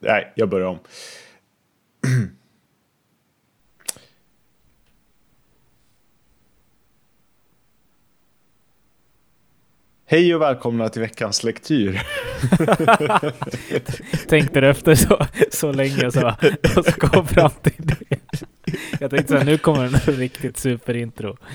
Nej, jag börjar om. Hej och välkomna till veckans lektyr. Tänkte du efter så, så länge så, och så kom fram till det. Jag tänkte så här, nu kommer en riktigt superintro.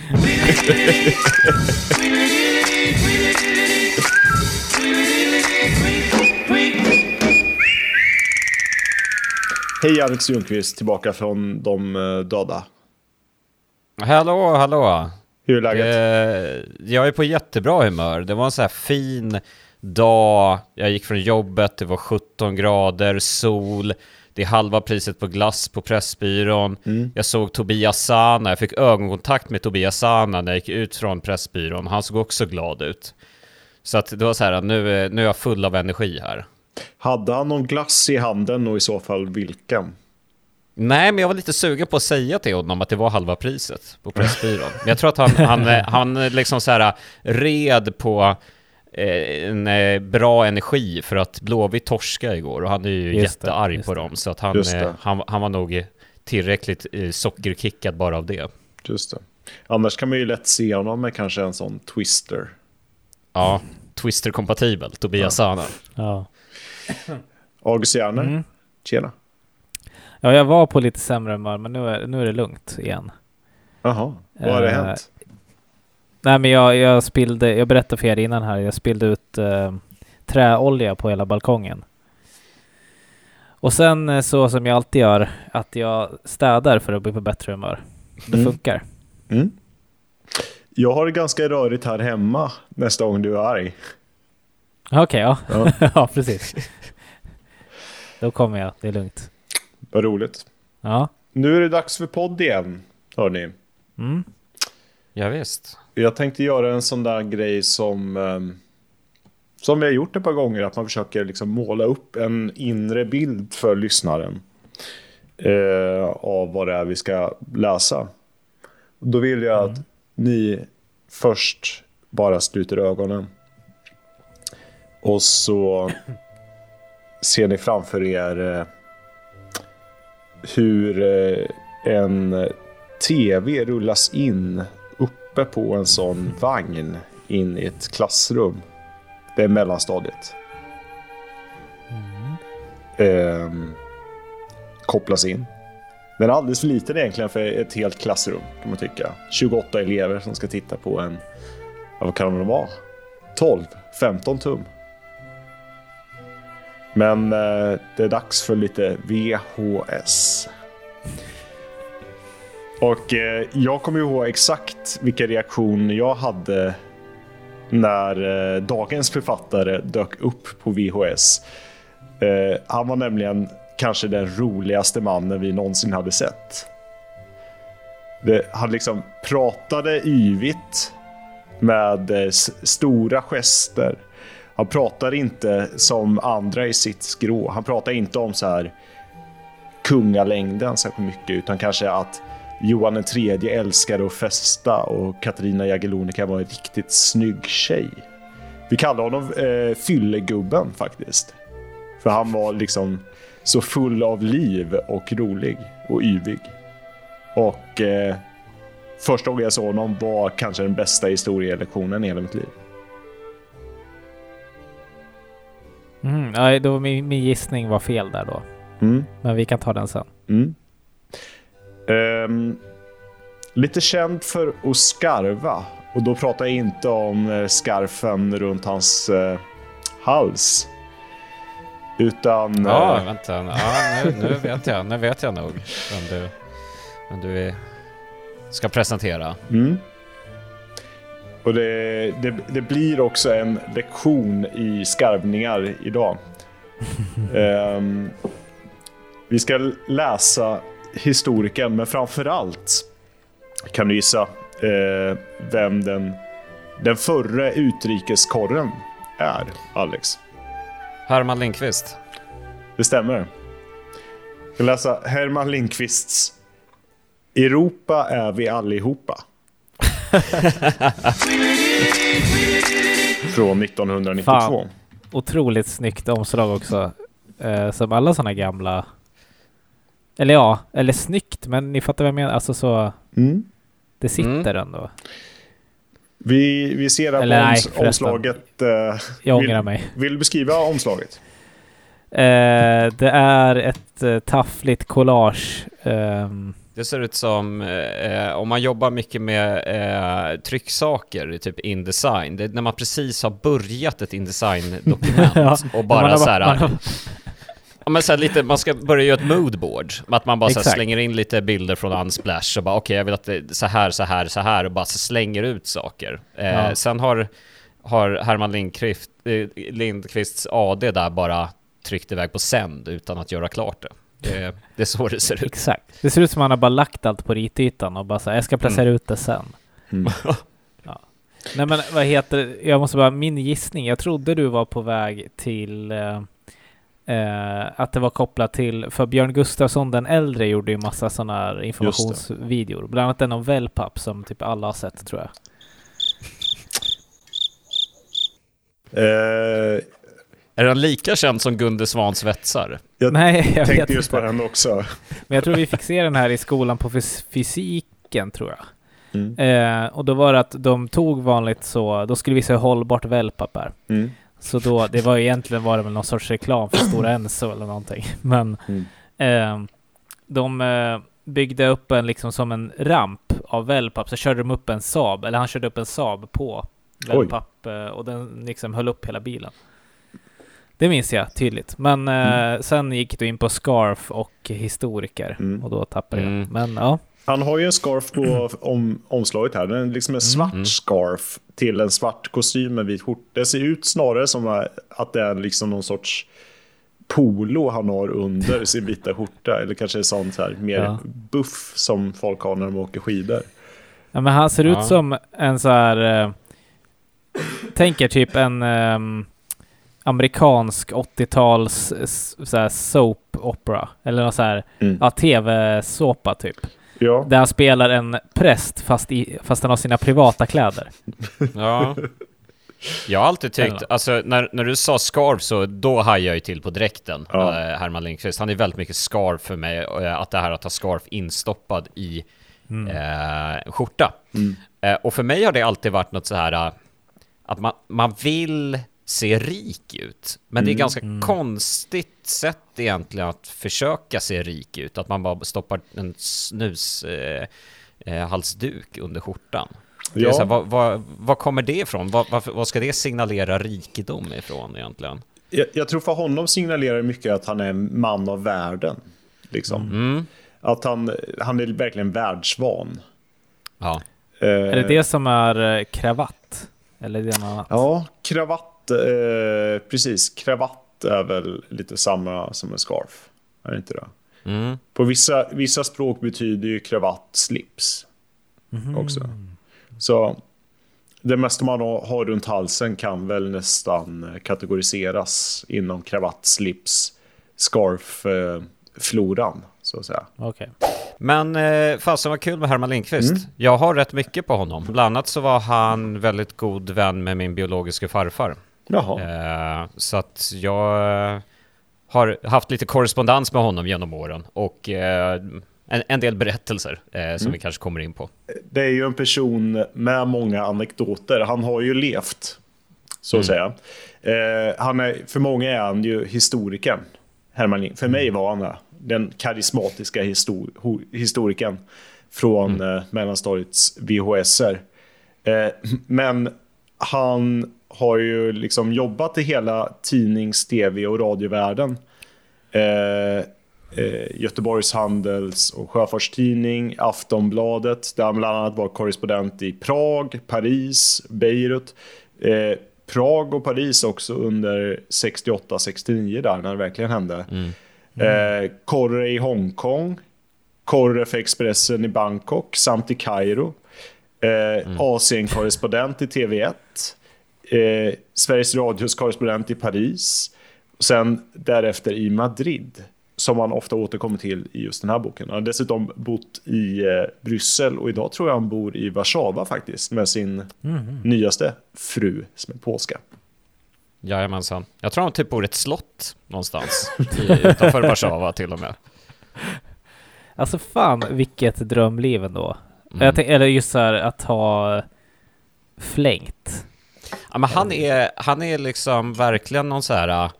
Hej Alex Ljungqvist, tillbaka från de eh, döda. Hallå, hallå. Hur är läget? Eh, jag är på jättebra humör. Det var en så här fin dag. Jag gick från jobbet, det var 17 grader, sol. Det är halva priset på glass på Pressbyrån. Mm. Jag såg Tobias Sana, jag fick ögonkontakt med Tobias Sana när jag gick ut från Pressbyrån. Han såg också glad ut. Så att det var så här, nu, är- nu är jag full av energi här. Hade han någon glass i handen och i så fall vilken? Nej, men jag var lite sugen på att säga till honom att det var halva priset på Pressbyrån. Men jag tror att han, han, han liksom så här red på eh, en eh, bra energi för att Blåvitt torska igår och han är ju Just det, jättearg just på det. dem så att han, eh, det. han, han var nog tillräckligt sockerkickad bara av det. Just det. Annars kan man ju lätt se honom med kanske en sån twister. Ja, Twister-kompatibel, Tobias Sana. Ja. August Mm. tjena. ja, jag var på lite sämre humör, men nu är, nu är det lugnt igen. Jaha, vad har det Eh, hänt? Nej, men jag, jag spillde, jag berättade för er innan här, jag spillde ut eh, träolja på hela balkongen. Och sen eh, så som jag alltid gör, att jag städar för att bli på bättre humör. Det Mm. funkar. Mm. Jag har det ganska rörigt här hemma nästa gång du är arg. Okej, ja. Ja. ja, precis. Då kommer jag, det är lugnt. Vad roligt. Ja. Nu är det dags för podd igen, hörni. Mm. Ja, visst. Jag tänkte göra en sån där grej som, ehm, som vi har gjort ett par gånger, att man försöker liksom måla upp en inre bild för lyssnaren eh, av vad det är vi ska läsa. Då vill jag att ni först bara sluter ögonen. Och så ser ni framför er eh, hur eh, en tv rullas in uppe på en sån vagn in i ett klassrum. Det är mellanstadiet. Ehm, kopplas in. Den är alldeles för liten egentligen för ett helt klassrum kan man tycka. 28 elever som ska titta på en, vad kan det vara? 12, 15 tum. Men eh, det är dags för lite VHS. Och eh, jag kommer ihåg exakt vilken reaktion jag hade när eh, dagens författare dök upp på VHS. Eh, han var nämligen kanske den roligaste mannen vi någonsin hade sett. Det, han liksom pratade yvigt med eh, stora gester. Han pratar inte som andra i sitt skrå. Han pratar inte om så här kungalängden särskilt mycket utan kanske att Johan III älskade att festa och Katarina Jagellonica var en riktigt snygg tjej. Vi kallar honom eh, Fyllegubben faktiskt. För han var liksom så full av liv och rolig och yvig. Och eh, första gången jag såg honom var kanske den bästa historielektionen i hela mitt liv. Mm. Ja, då min, min gissning var fel där då. Mm. Men vi kan ta den sen. Mm. Ehm, lite känd för att skarva. Och då pratar jag inte om eh, skarfen runt hans eh, hals. Utan... Ja, eh, vänta. Ja, nu, nu vet jag. Nu vet jag nog vem du, vem du är, ska presentera. mm. Och det, det, det blir också en lektion i skarvningar idag. Ehm, vi ska läsa historikern, men framförallt kan du gissa eh, vem den, den förre utrikeskorren är, Alex. Herman Lindqvist. Det stämmer. Jag ska läsa Herman Lindqvists Europa är vi allihopa. Från 1992. Fan. Otroligt snyggt omslag också. Eh, som alla sådana gamla... Eller ja, eller snyggt, men ni fattar vad jag menar. Alltså så... Mm. Det sitter Mm. ändå. Vi, vi ser här Eller på nej, omslaget. eh, Jag vill, ångrar mig. Vill du beskriva omslaget? Eh, det är ett eh, taffligt collage. ehm, Det ser ut som eh, om man jobbar mycket med eh, trycksaker, typ Indesign. Det är när man precis har börjat ett Indesign-dokument Ja, och bara har- så här, man har- ja, men så här lite, man ska börja göra ett moodboard. Att man bara så slänger in lite bilder från Unsplash och bara okej, jag vill att det är så här, så här, så här och bara slänger ut saker. Eh, Ja. Sen har, har Herman Lindqvist, eh, Lindqvists AD där bara tryckt iväg på sänd utan att göra klart det. Det, det är så det ser ut. Exakt. Det ser ut som att man har bara lagt allt på ritytan och bara så här, jag ska placera ut det sen. Mm. Ja. Nej men vad heter? Jag måste bara, min gissning, jag trodde du var på väg till eh, eh, att det var kopplat till, för Björn Gustafsson den äldre gjorde ju massa sådana här informationsvideor. Bland annat den om wellpapp som typ alla har sett tror jag. Eh, Är han lika känd som Gunde Svan svetsar? jag Nej, jag vet tänkte just på den också. Men jag tror vi fick se den här i skolan på fys- fysiken tror jag. Mm. Eh, och då var det att de tog vanligt så, då skulle vi se hållbart wellpapp är. Mm. Så då, det var egentligen var det väl någon sorts reklam för Stora Enso eller någonting. Men Mm. eh, de eh, byggde upp en liksom som en ramp av wellpapp, så körde de upp en Saab, eller han körde upp en Saab på wellpapp eh, och den liksom höll upp hela bilen. Det minns jag tydligt. Men eh, sen gick du in på Scarf och historiker Mm. och då tappade Mm. jag. Men ja, Han har ju en scarf på om, omslaget här. Den är liksom en svart Mm. scarf till en svart kostym med vit skjorta. Det ser ut snarare som att det är liksom någon sorts polo han har under sin vita skjorta. Eller kanske sånt här mer Ja. buff som folk har när de åker skidor. Ja, men han ser Ja. ut som en så här... Eh, tänker typ en ehm, amerikansk 80-tals s- så här soap opera. Eller någon så här, Mm. ja, tv-såpa typ. Ja, Där han spelar en präst fast, i, fast han har sina privata kläder. Ja. Jag har alltid tyckt, alltså när, när du sa scarf så då hajade jag ju till på dräkten, Ja. eh, Herman Lindqvist. Han är väldigt mycket scarf för mig, eh, att det här att ha scarf instoppad i Mm. eh, skjorta. Mm. Eh, och för mig har det alltid varit något så här eh, att man, man vill se rik ut. Men det är Mm. ganska Mm. konstigt sätt egentligen att försöka se rik ut. Att man bara stoppar en snus eh, eh, halsduk under skjortan. Det är Ja. så här, vad, vad, vad kommer det ifrån? Vad, vad, vad ska det signalera rikedom ifrån egentligen? jag, jag tror för honom signalerar det mycket att han är en man av världen. Liksom. Mm. Att han, han är verkligen världsvan. Ja. Eh, Är det det som är eh, kravatt? Eller är det något annat? Ja, kravatt. Eh, precis, kravatt är väl lite samma som en scarf. Är det inte det? Mm. På vissa, vissa språk betyder ju kravatt slips Mhm. också. Så det mesta man har runt halsen kan väl nästan kategoriseras inom kravatt, slips, scarf, eh, floran så att säga. Okej. Men eh, fasen vad kul med Herman Lindqvist. Mm. Jag har rätt mycket på honom. Bland annat så var han väldigt god vän med min biologiska farfar. Jaha. Eh, så att jag har haft lite korrespondens med honom genom åren och eh, en, en del berättelser eh, som vi kanske kommer in på. Det är ju en person med många anekdoter. Han har ju levt, så att säga. Eh, han är, för många är han ju historikern. Herman Lind. För mig var han det. Den karismatiska histor historikern från eh, mellanstadiets VHSer. Eh, men han har ju liksom jobbat i hela tidnings-, tv och radiovärlden. Eh, eh, Göteborgs Handels och Sjöfartstidning, Aftonbladet, där han bland annat var korrespondent i Prag, Paris, Beirut. Eh, Prag och Paris också under 68-69 där, när det verkligen hände. Eh, Korre i Hongkong, Korre för Expressen i Bangkok samt i Kairo. Eh, Asien-korrespondent i TV1. Eh, Sveriges Radios korrespondent i Paris. Och sen därefter i Madrid. Som han ofta återkommer till i just den här boken. Han har dessutom bott i eh, Bryssel och idag tror jag han bor i Warszawa faktiskt. Med sin Mhm. nyaste fru som är polska. Jajamensan. Jag tror han typ bor i ett slott någonstans. i, utanför Warszawa till och med. Alltså fan vilket drömliv ändå. Mm. Jag tänk, eller just så här att ha flängt. Ja, men han är, han är liksom verkligen någon så här äh,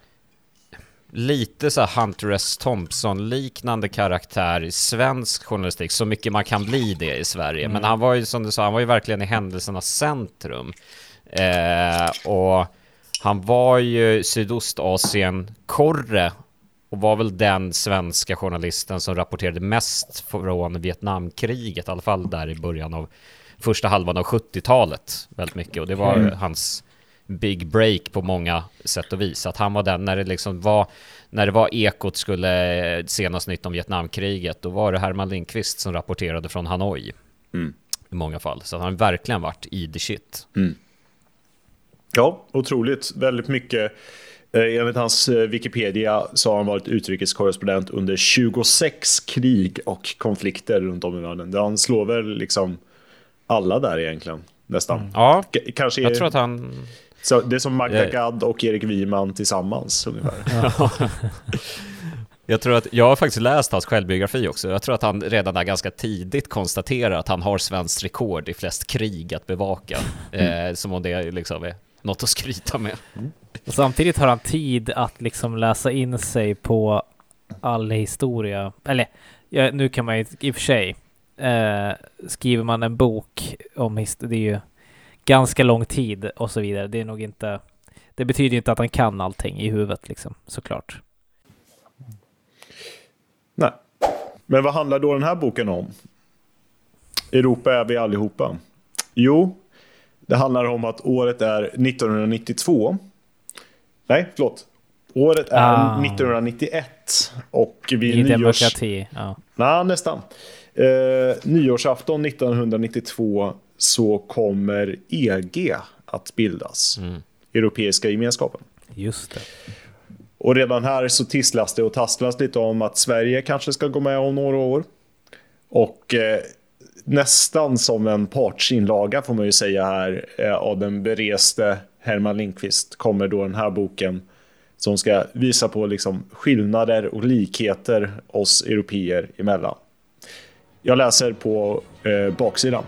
lite så här Hunter S. Thompson-liknande karaktär i svensk journalistik, så mycket man kan bli det i Sverige. Men han var ju som du sa, han var ju verkligen i händelsernas centrum. Eh, och han var ju Sydostasien-korre och var väl den svenska journalisten som rapporterade mest från Vietnamkriget, i alla fall där i början av första halvan av 70-talet väldigt mycket och det var Mm. hans big break på många sätt och vis. Att han var den när det liksom var när det var Ekot skulle senast nytt om Vietnamkriget, då var det Herman Lindqvist som rapporterade från Hanoi. Mm. I många fall. Så han har verkligen varit i the shit. Ja, otroligt. Väldigt mycket. Eh, Enligt hans eh, Wikipedia så har han varit utrikeskorrespondent under 26 krig och konflikter runt om i världen. Han slår väl liksom alla där egentligen, nästan. Ja, K- Kanske jag är, tror att han... så det är som Magda Jag- Gad och Erik Wiman tillsammans ungefär. Jag tror att, jag har faktiskt läst hans självbiografi också. Jag tror att han redan där ganska tidigt konstaterar att han har svenskt rekord i flest krig att bevaka. Eh, som om det liksom är något att skryta med. Och samtidigt har han tid att liksom läsa in sig på all historia. Eller ja, nu kan man ju i och för sig. Eh, skriver man en bok om historia, det är ju ganska lång tid och så vidare. Det är nog inte. Det betyder inte att han kan allting i huvudet liksom, såklart. Nej. Men vad handlar då den här boken om? Europa är vi allihopa. Jo, det handlar om att året är 1992. Nej, förlåt. Året är Ah. 1991 och vid nyårs... demokrati. Ja. Nej, nästan. Eh, nyårsafton 1992 så kommer EG att bildas. Europeiska gemenskapen. Just det. Och redan här så tisslas det och tasslas lite om att Sverige kanske ska gå med om några år. Och eh, nästan som en partsinlaga får man ju säga här eh, av den bereste Herman Lindqvist kommer då den här boken som ska visa på liksom skillnader och likheter oss europeer emellan. Jag läser på eh, baksidan.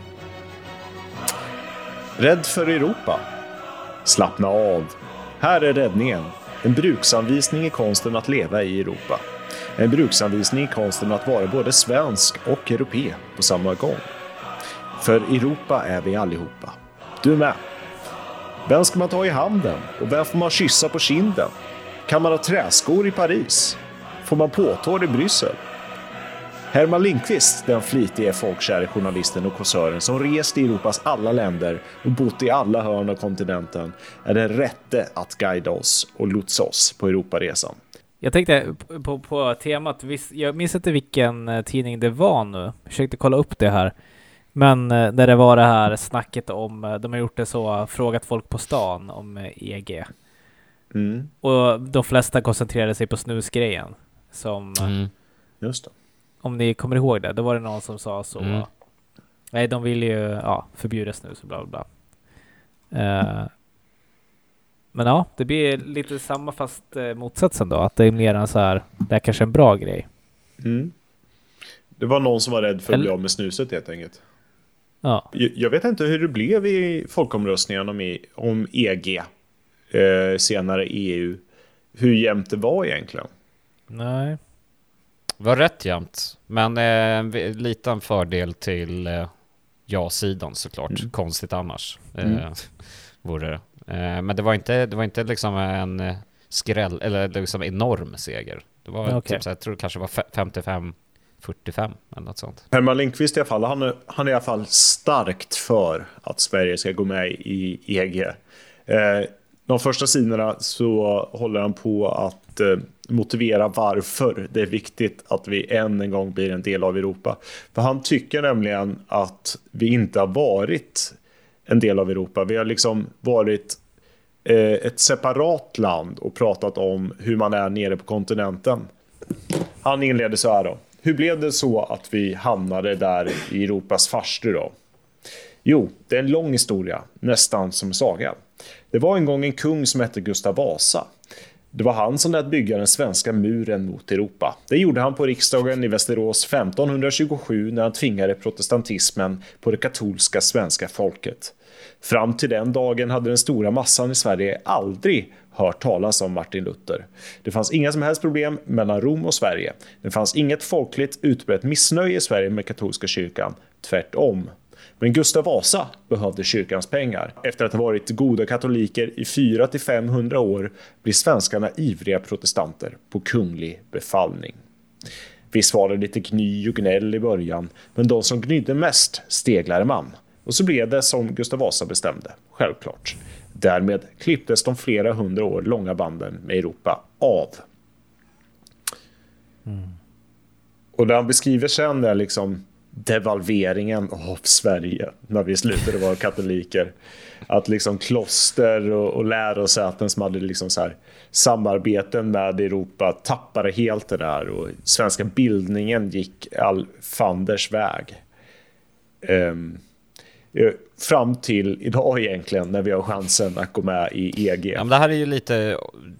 Rädd för Europa? Slappna av. Här är räddningen. En bruksanvisning i konsten att leva i Europa. En bruksanvisning i konsten att vara både svensk och europé på samma gång. För Europa är vi allihopa. Du med. Vem ska man ta i handen och vem får man kyssa på kinden? Kan man ha träskor i Paris? Får man påtår i Bryssel? Herman Lindqvist, den flitige folkkäre journalisten och kåsören som rest i Europas alla länder och bott i alla hörn av kontinenten, är den rätte att guida oss och lotsa oss på Europaresan. Jag tänkte på, på, på temat, visst, jag minns inte vilken eh, tidning det var nu. Jag försökte kolla upp det här. Men eh, när det var det här snacket om, eh, de har gjort det så, frågat folk på stan om EG. Mm, Och de flesta koncentrerade sig på snusgrejen. Som, Mm. just det. Om ni kommer ihåg det, då var det någon som sa så. Mm. Nej, de vill ju ja, förbjuda snus och bla bla bla. Eh, men ja, det blir lite samma fast eh, motsatsen då. Att det är mer en så här, det är kanske en bra grej. Mm. Det var någon som var rädd för att bli av med snuset helt enkelt. Ja. Jag jag vet inte hur det blev i folkomröstningen om, i- om EG, eh, senare EU. Hur jämnt det var egentligen. Nej. Var rätt jämnt, men eh, en liten fördel till eh, ja-sidan såklart. Konstigt annars. Eh, Mm. vore det. Eh, men det var inte, det var inte liksom en eh, skräll, eller liksom enorm seger. Det var Okej. typ jag tror det kanske var fe- 55 45 eller något sånt. Herman Lindqvist i alla fall, han är, han är i alla fall starkt för att Sverige ska gå med i EG. Eh, de första sidorna så håller han på att eh, motivera varför det är viktigt att vi än en gång blir en del av Europa. För han tycker nämligen att vi inte har varit en del av Europa. Vi har liksom varit eh, ett separat land och pratat om hur man är nere på kontinenten. Han inleder så här då. Hur blev det så att vi hamnade där i Europas farstu då? Jo, det är en lång historia, nästan som saga. Det var en gång en kung som hette Gustav Vasa. Det var han som lät bygga den svenska muren mot Europa. Det gjorde han på riksdagen i Västerås 1527 när han tvingade protestantismen på det katolska svenska folket. Fram till den dagen hade den stora massan i Sverige aldrig hört talas om Martin Luther. Det fanns inga som helst problem mellan Rom och Sverige. Det fanns inget folkligt utbrett missnöje i Sverige med katolska kyrkan. Tvärtom. Men Gustav Vasa behövde kyrkans pengar. Efter att ha varit goda katoliker i 400-500 år blir svenskarna ivriga protestanter på kunglig befallning. Visst var det lite gny och gnäll i början, men de som gnydde mest steglade man. Och så blev det som Gustav Vasa bestämde, självklart. Därmed klipptes de flera hundra år långa banden med Europa av. Mm. Och det han beskriver sen är liksom devalveringen av Sverige när vi slutade vara katoliker. Att liksom kloster och, och lärosäten som hade liksom så här samarbeten med Europa tappade helt det där och svenska bildningen gick all fanders väg. Um, Eh, fram till idag egentligen när vi har chansen att gå med i EG. Ja, men det här är ju lite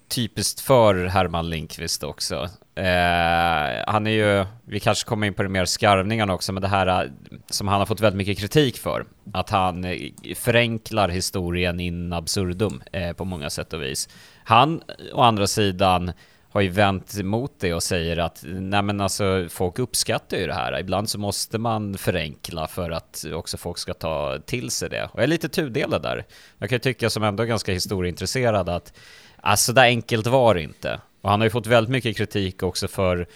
typiskt för Herman Linkvist också. Eh, han är ju, vi kanske kommer in på det mer skarvningarna också, men det här eh, som han har fått väldigt mycket kritik för. Att han eh, förenklar historien in absurdum eh, på många sätt och vis. Han, å andra sidan, har ju vänt emot det och säger att nej men alltså folk uppskattar ju det här. Ibland så måste man förenkla för att också folk ska ta till sig det. Och jag är lite tudelad där. Jag kan tycka som ändå är ganska historieintresserad att alltså där enkelt var det inte. Och han har ju fått väldigt mycket kritik också för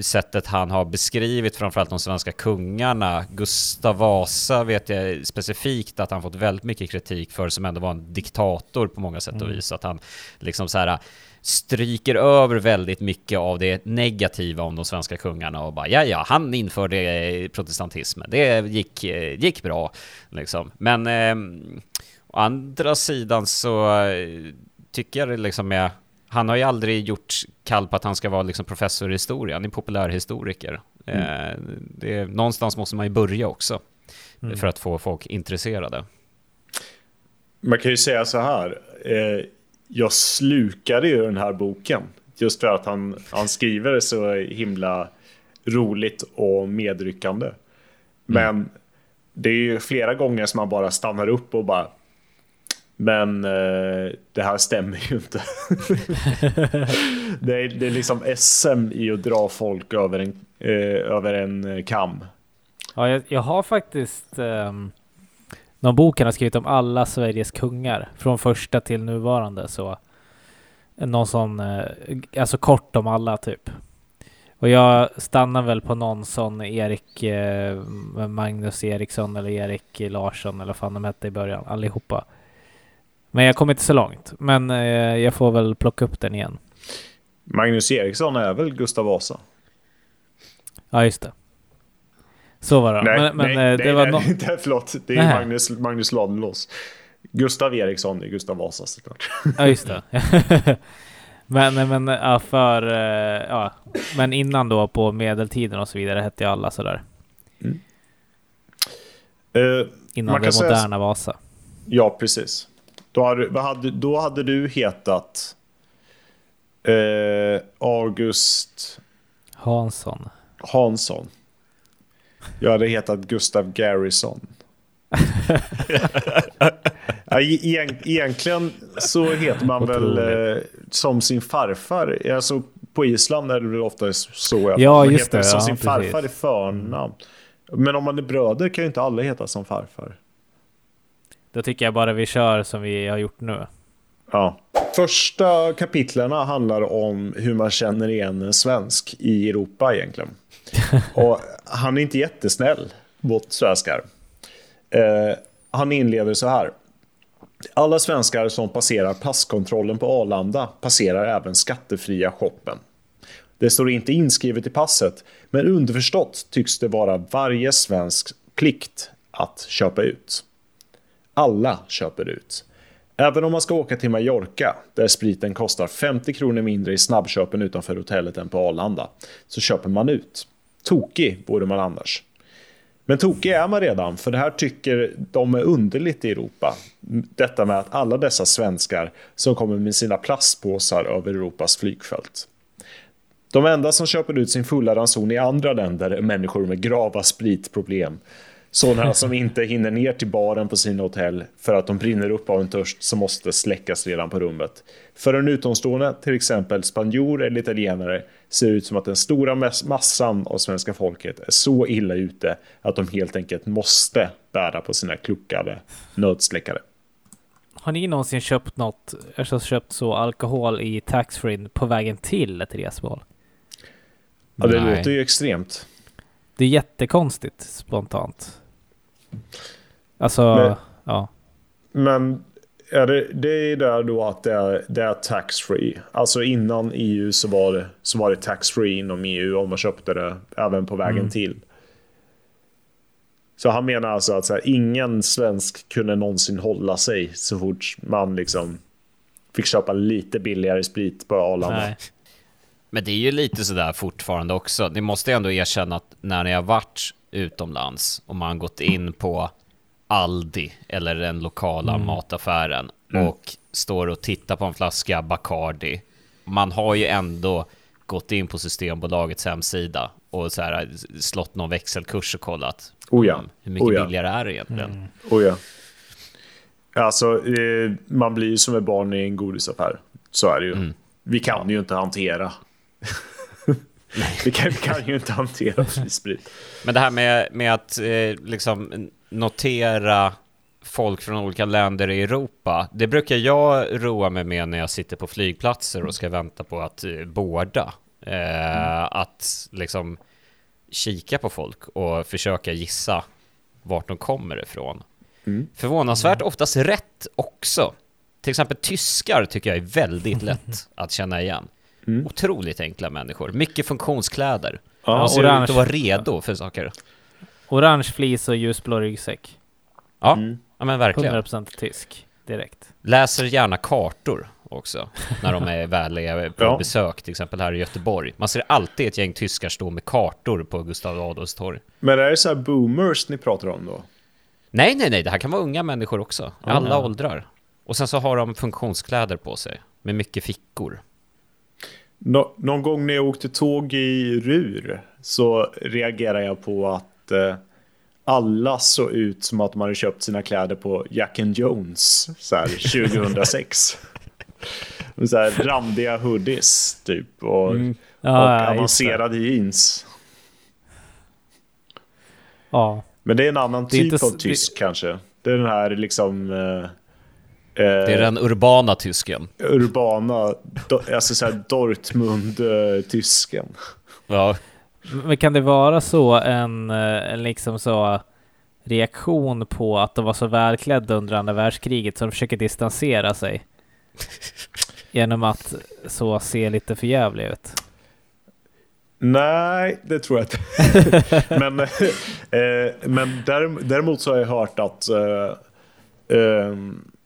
sättet han har beskrivit framförallt de svenska kungarna. Gustav Vasa vet jag specifikt att han fått väldigt mycket kritik för som ändå var en diktator på många sätt och mm. vis. Att han liksom så här stryker över väldigt mycket av det negativa om de svenska kungarna och bara ja, ja, han införde protestantismen. Det gick, gick bra liksom. Men eh, å andra sidan så tycker jag det liksom är han har ju aldrig gjort kall på att han ska vara liksom professor i historia, han är populärhistoriker. Mm. Eh, det, någonstans måste man ju börja också mm. för att få folk intresserade. Man kan ju säga så här, eh, jag slukade ju den här boken just för att han, han skriver så himla roligt och medryckande. Mm. Men mm. det är ju flera gånger som man bara stannar upp och bara men eh, det här stämmer ju inte. det, är, det är liksom SM i att dra folk över en, eh, över en kam. Ja, jag, jag har faktiskt eh, någon bok han har skrivit om alla Sveriges kungar från första till nuvarande. Så någon sån, eh, alltså kort om alla typ. Och jag stannar väl på någon sån Erik eh, Magnus Eriksson eller Erik Larsson eller vad fan de hette i början, allihopa. Men jag kommer inte så långt. Men eh, jag får väl plocka upp den igen. Magnus Eriksson är väl Gustav Vasa? Ja, just det. Så var det. Nej, men, men nej, det nej, var nej, no förlåt. Det är. Magnus, Magnus Ladulås. Gustav Eriksson är Gustav Vasa såklart. Ja, just det. men, men, ja, för, eh, ja, men innan då på medeltiden och så vidare hette ju alla sådär. Mm. Uh, innan det moderna säga... Vasa. Ja, precis. Då hade, hade, då hade du hetat eh, August Hansson. Hansson. Jag hade hetat Gustav Garrison. ja, egentligen så heter man väl eh, som sin farfar. Alltså, på Island är det väl ofta så att ja, man just heter det, som ja, sin precis. farfar i förnamn. Men om man är bröder kan ju inte alla heta som farfar. Då tycker jag bara vi kör som vi har gjort nu. Ja. Första kapitlerna handlar om hur man känner igen en svensk i Europa egentligen. Och han är inte jättesnäll mot svenskar. Eh, han inleder så här. Alla svenskar som passerar passkontrollen på Arlanda passerar även skattefria shoppen. Det står inte inskrivet i passet, men underförstått tycks det vara varje svensk plikt att köpa ut. Alla köper ut. Även om man ska åka till Mallorca, där spriten kostar 50 kronor mindre i snabbköpen utanför hotellet än på Arlanda, så köper man ut. Tokig vore man annars. Men tokig är man redan, för det här tycker de är underligt i Europa. Detta med att alla dessa svenskar som kommer med sina plastpåsar över Europas flygfält. De enda som köper ut sin fulla ranson i andra länder är människor med grava spritproblem. Sådana som inte hinner ner till baren på sina hotell för att de brinner upp av en törst som måste släckas redan på rummet. För en utomstående, till exempel spanjor eller italienare, ser det ut som att den stora massan av svenska folket är så illa ute att de helt enkelt måste bära på sina kluckade nödsläckare. Har ni någonsin köpt något, alltså köpt så alkohol i taxfree på vägen till ett resmål? Ja, det Nej. låter ju extremt. Det är jättekonstigt spontant. Alltså, men, ja. Men är det, det är där då att det är, det är tax-free. Alltså innan EU så var det, så var det tax-free inom EU om man köpte det även på vägen mm. till. Så han menar alltså att så här, ingen svensk kunde någonsin hålla sig så fort man liksom fick köpa lite billigare sprit på Arlanda. Nej. Men det är ju lite sådär fortfarande också. Ni måste ändå erkänna att när ni har varit utomlands och man gått in på Aldi eller den lokala mm. mataffären mm. och står och tittar på en flaska Bacardi. Man har ju ändå gått in på Systembolagets hemsida och så här, slått någon växelkurs och kollat. Oh ja. Hur mycket oh ja. billigare är det egentligen? Mm. Oh ja. Alltså, eh, man blir ju som ett barn i en godisaffär. Så är det ju. Mm. Vi kan ju inte hantera vi, kan, vi kan ju inte hantera fri sprit. Men det här med, med att eh, liksom notera folk från olika länder i Europa. Det brukar jag roa mig med när jag sitter på flygplatser och ska vänta på att eh, båda. Eh, mm. Att liksom kika på folk och försöka gissa vart de kommer ifrån. Mm. Förvånansvärt mm. oftast rätt också. Till exempel tyskar tycker jag är väldigt lätt att känna igen. Mm. Otroligt enkla människor. Mycket funktionskläder. Ja, de ser orange. ut att vara redo för saker. Orange flis och ljusblå ryggsäck. Ja, mm. ja men verkligen. 100% tysk, direkt. Läser gärna kartor också, när de är väl på ja. besök, till exempel här i Göteborg. Man ser alltid ett gäng tyskar stå med kartor på Gustav Adolfs torg. Men är det så här boomers ni pratar om då? Nej, nej, nej, det här kan vara unga människor också. Alla åldrar. Och sen så har de funktionskläder på sig, med mycket fickor. Nå någon gång när jag åkte tåg i Rur så reagerade jag på att eh, alla såg ut som att man hade köpt sina kläder på Jack and Jones så här, 2006. så här, randiga hoodies typ och, mm. ja, och avancerade jeans. Ja. Men det är en annan typ av tysk kanske. Det är den här liksom... Eh, det är den urbana tysken. Urbana, alltså såhär Dortmund-tysken. Ja. Men kan det vara så en, eh, en liksom så reaktion på att de var så välklädda under andra världskriget så de försöker distansera sig? Genom att så se lite förjävliga ut? Nej, det tror jag inte. men eh, men däremot så har jag hört att eh, eh,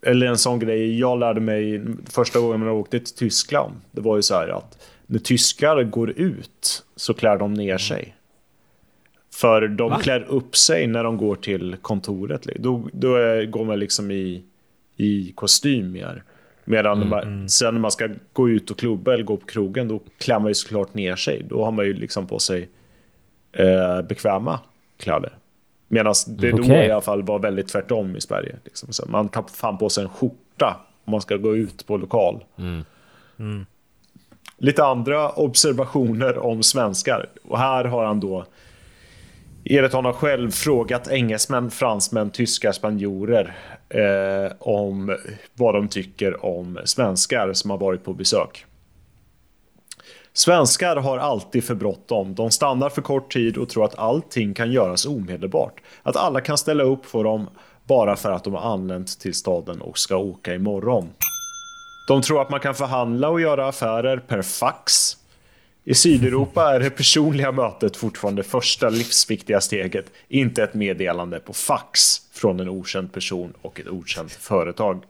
eller en sån grej jag lärde mig första gången jag åkte till Tyskland. Det var ju så här att när tyskar går ut så klär de ner sig. För de Va? klär upp sig när de går till kontoret. Då, då är, går man liksom i, i kostym mer. Medan mm, man, mm. sen när man ska gå ut och klubba eller gå på krogen, då klär man ju såklart ner sig. Då har man ju liksom på sig eh, bekväma kläder. Medan det okay. då i alla fall var väldigt tvärtom i Sverige. Liksom. Så man tar fan på sig en skjorta om man ska gå ut på lokal. Mm. Mm. Lite andra observationer om svenskar. Och här har han då enligt honom själv frågat engelsmän, fransmän, tyskar, spanjorer eh, om vad de tycker om svenskar som har varit på besök. Svenskar har alltid för bråttom. De stannar för kort tid och tror att allting kan göras omedelbart. Att alla kan ställa upp för dem bara för att de har anlänt till staden och ska åka imorgon. De tror att man kan förhandla och göra affärer per fax. I Sydeuropa är det personliga mötet fortfarande första livsviktiga steget, inte ett meddelande på fax från en okänd person och ett okänt företag.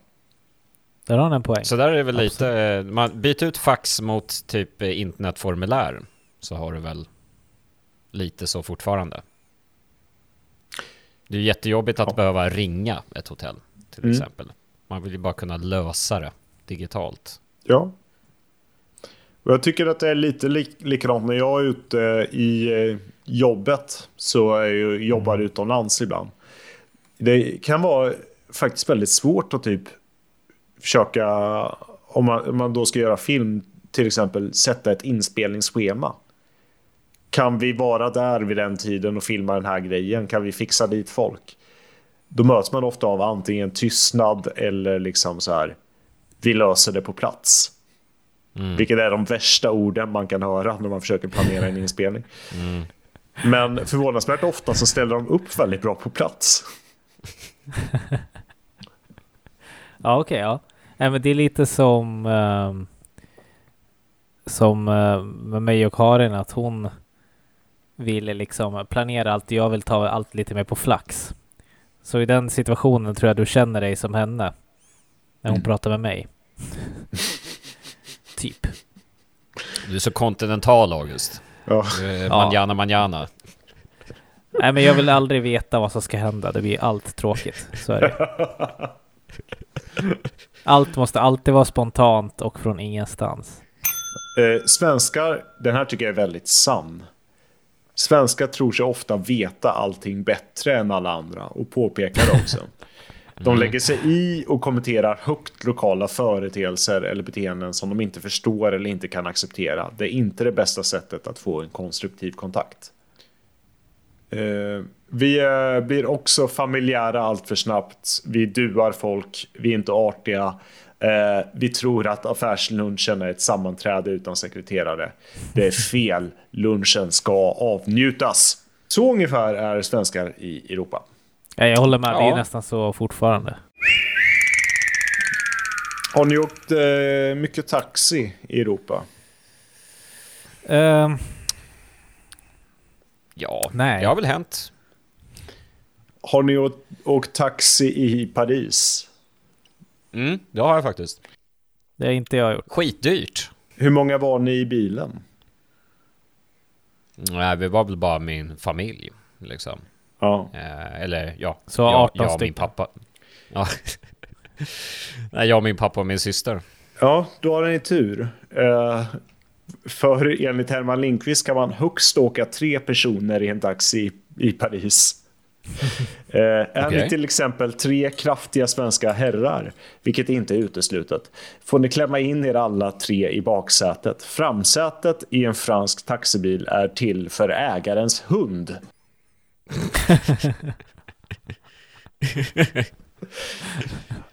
Där har han en poäng. Så där är det väl Absolut. lite, man byter ut fax mot typ internetformulär så har du väl lite så fortfarande. Det är jättejobbigt att behöva ringa ett hotell till Mm. exempel. Man vill ju bara kunna lösa det digitalt. Ja. Och jag tycker att det är lite lik likadant när jag är ute i eh, jobbet så är jag, jobbar Mm. utomlands ibland. Det kan vara faktiskt väldigt svårt att typ försöka, om man, om man då ska göra film, till exempel sätta ett inspelningsschema. Kan vi vara där vid den tiden och filma den här grejen? Kan vi fixa dit folk? Då möts man ofta av antingen tystnad eller liksom så här. Vi löser det på plats. Vilket är de värsta orden man kan höra när man försöker planera en inspelning. Men förvånansvärt ofta så ställer de upp väldigt bra på plats. Ja, okej, ja. Nej, men det är lite som ehm, som eh, med mig och Karin att hon ville liksom planera allt. Jag vill ta allt lite mer på flax. Så i den situationen tror jag du känner dig som henne när hon Mm. pratar med mig. typ. Du är så kontinental August. Ja. manjana manjana. Nej, men jag vill aldrig veta vad som ska hända. Det blir allt tråkigt. Så är det. Allt måste alltid vara spontant och från ingenstans. Eh, svenskar, den här tycker jag är väldigt sann. Svenskar tror sig ofta veta allting bättre än alla andra och påpekar det också. De lägger sig i och kommenterar högt lokala företeelser eller beteenden som de inte förstår eller inte kan acceptera. Det är inte det bästa sättet att få en konstruktiv kontakt. Eh, vi eh, blir också familjära allt för snabbt. Vi duar folk, vi är inte artiga. Eh, vi tror att affärslunchen är ett sammanträde utan sekreterare. Det är fel. Lunchen ska avnjutas. Så ungefär är svenskar i Europa. Ja, jag håller med. Det är Ja. nästan så fortfarande. Har ni åkt eh, mycket taxi i Europa? Ehm, Ja, Nej. det har väl hänt. Har ni åkt, åkt taxi i Paris? Mm, det har jag faktiskt. det har inte jag gjort. Skitdyrt. Hur många var ni i bilen? Nej, vi var väl bara min familj, liksom. Ja. Eh, eller ja, Så jag, 18 jag och min pappa. Ja. Nej, jag, min pappa och min syster. Ja, då har ni tur. Eh, för enligt Herman Lindqvist kan man högst åka tre personer i en taxi i Paris. Eh, är Okej. ni till exempel tre kraftiga svenska herrar, vilket inte är uteslutet, får ni klämma in er alla tre i baksätet. Framsätet i en fransk taxibil är till för ägarens hund.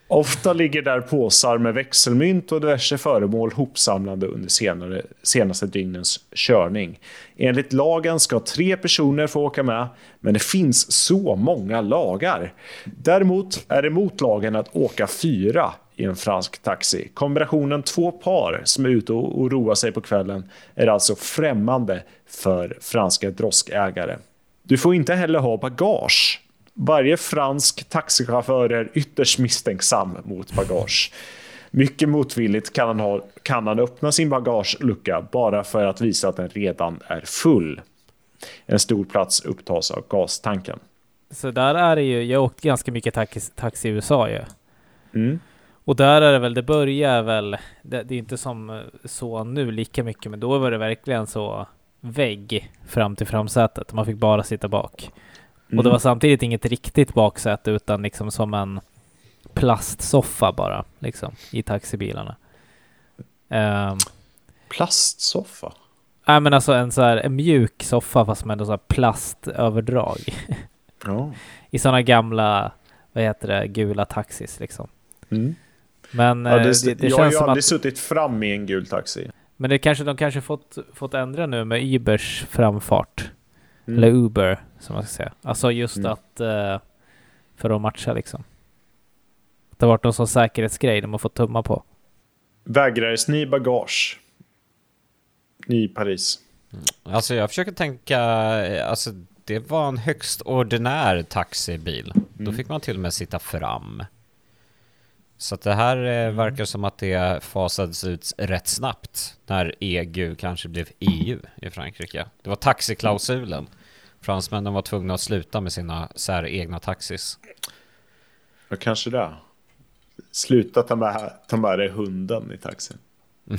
Ofta ligger där påsar med växelmynt och diverse föremål hopsamlade under senare, senaste dygnens körning. Enligt lagen ska tre personer få åka med, men det finns så många lagar. Däremot är det mot lagen att åka fyra i en fransk taxi. Kombinationen två par som är ute och och roar sig på kvällen är alltså främmande för franska droskägare. Du får inte heller ha bagage. Varje fransk taxichaufför är ytterst misstänksam mot bagage. Mycket motvilligt kan han, ha, kan han öppna sin bagagelucka bara för att visa att den redan är full. En stor plats upptas av gastanken. Så där är det ju. Jag har åkt ganska mycket taxi, taxi i USA ju. Mm. Och där är det väl, det börjar väl, det, det är inte som eh, så nu lika mycket, men då var det verkligen så vägg fram till framsätet. Man fick bara sitta bak. Och det var samtidigt inget riktigt baksäte utan liksom som en plastsoffa bara, liksom, i taxibilarna. Um, Plastsoffa? Nej men alltså en så här en mjuk soffa fast med ändå så här plastöverdrag. Ja. I sådana gamla, vad heter det, gula taxis liksom. Mm. Men Ja, eh, det, det, det jag har känns ju aldrig att, suttit fram i en gul taxi. men det kanske, de kanske fått, fått ändra nu med Ubers framfart. Mm. Eller Uber, som man ska säga. Alltså just Mm. att, eh, för att matcha liksom. Det har varit någon sån säkerhetsgrej de har fått tumma på. Vägrades ni bagage? I Paris? Alltså jag försöker tänka, eh, alltså det var en högst ordinär taxibil. Då Mm. fick man till och med sitta fram. Så att det här eh, verkar som att det fasades ut rätt snabbt när EG kanske blev EU i Frankrike. Det var taxiklausulen. Fransmännen var tvungna att sluta med sina säregna taxis. Ja, kanske det. Sluta ta med, ta med dig hunden i taxin.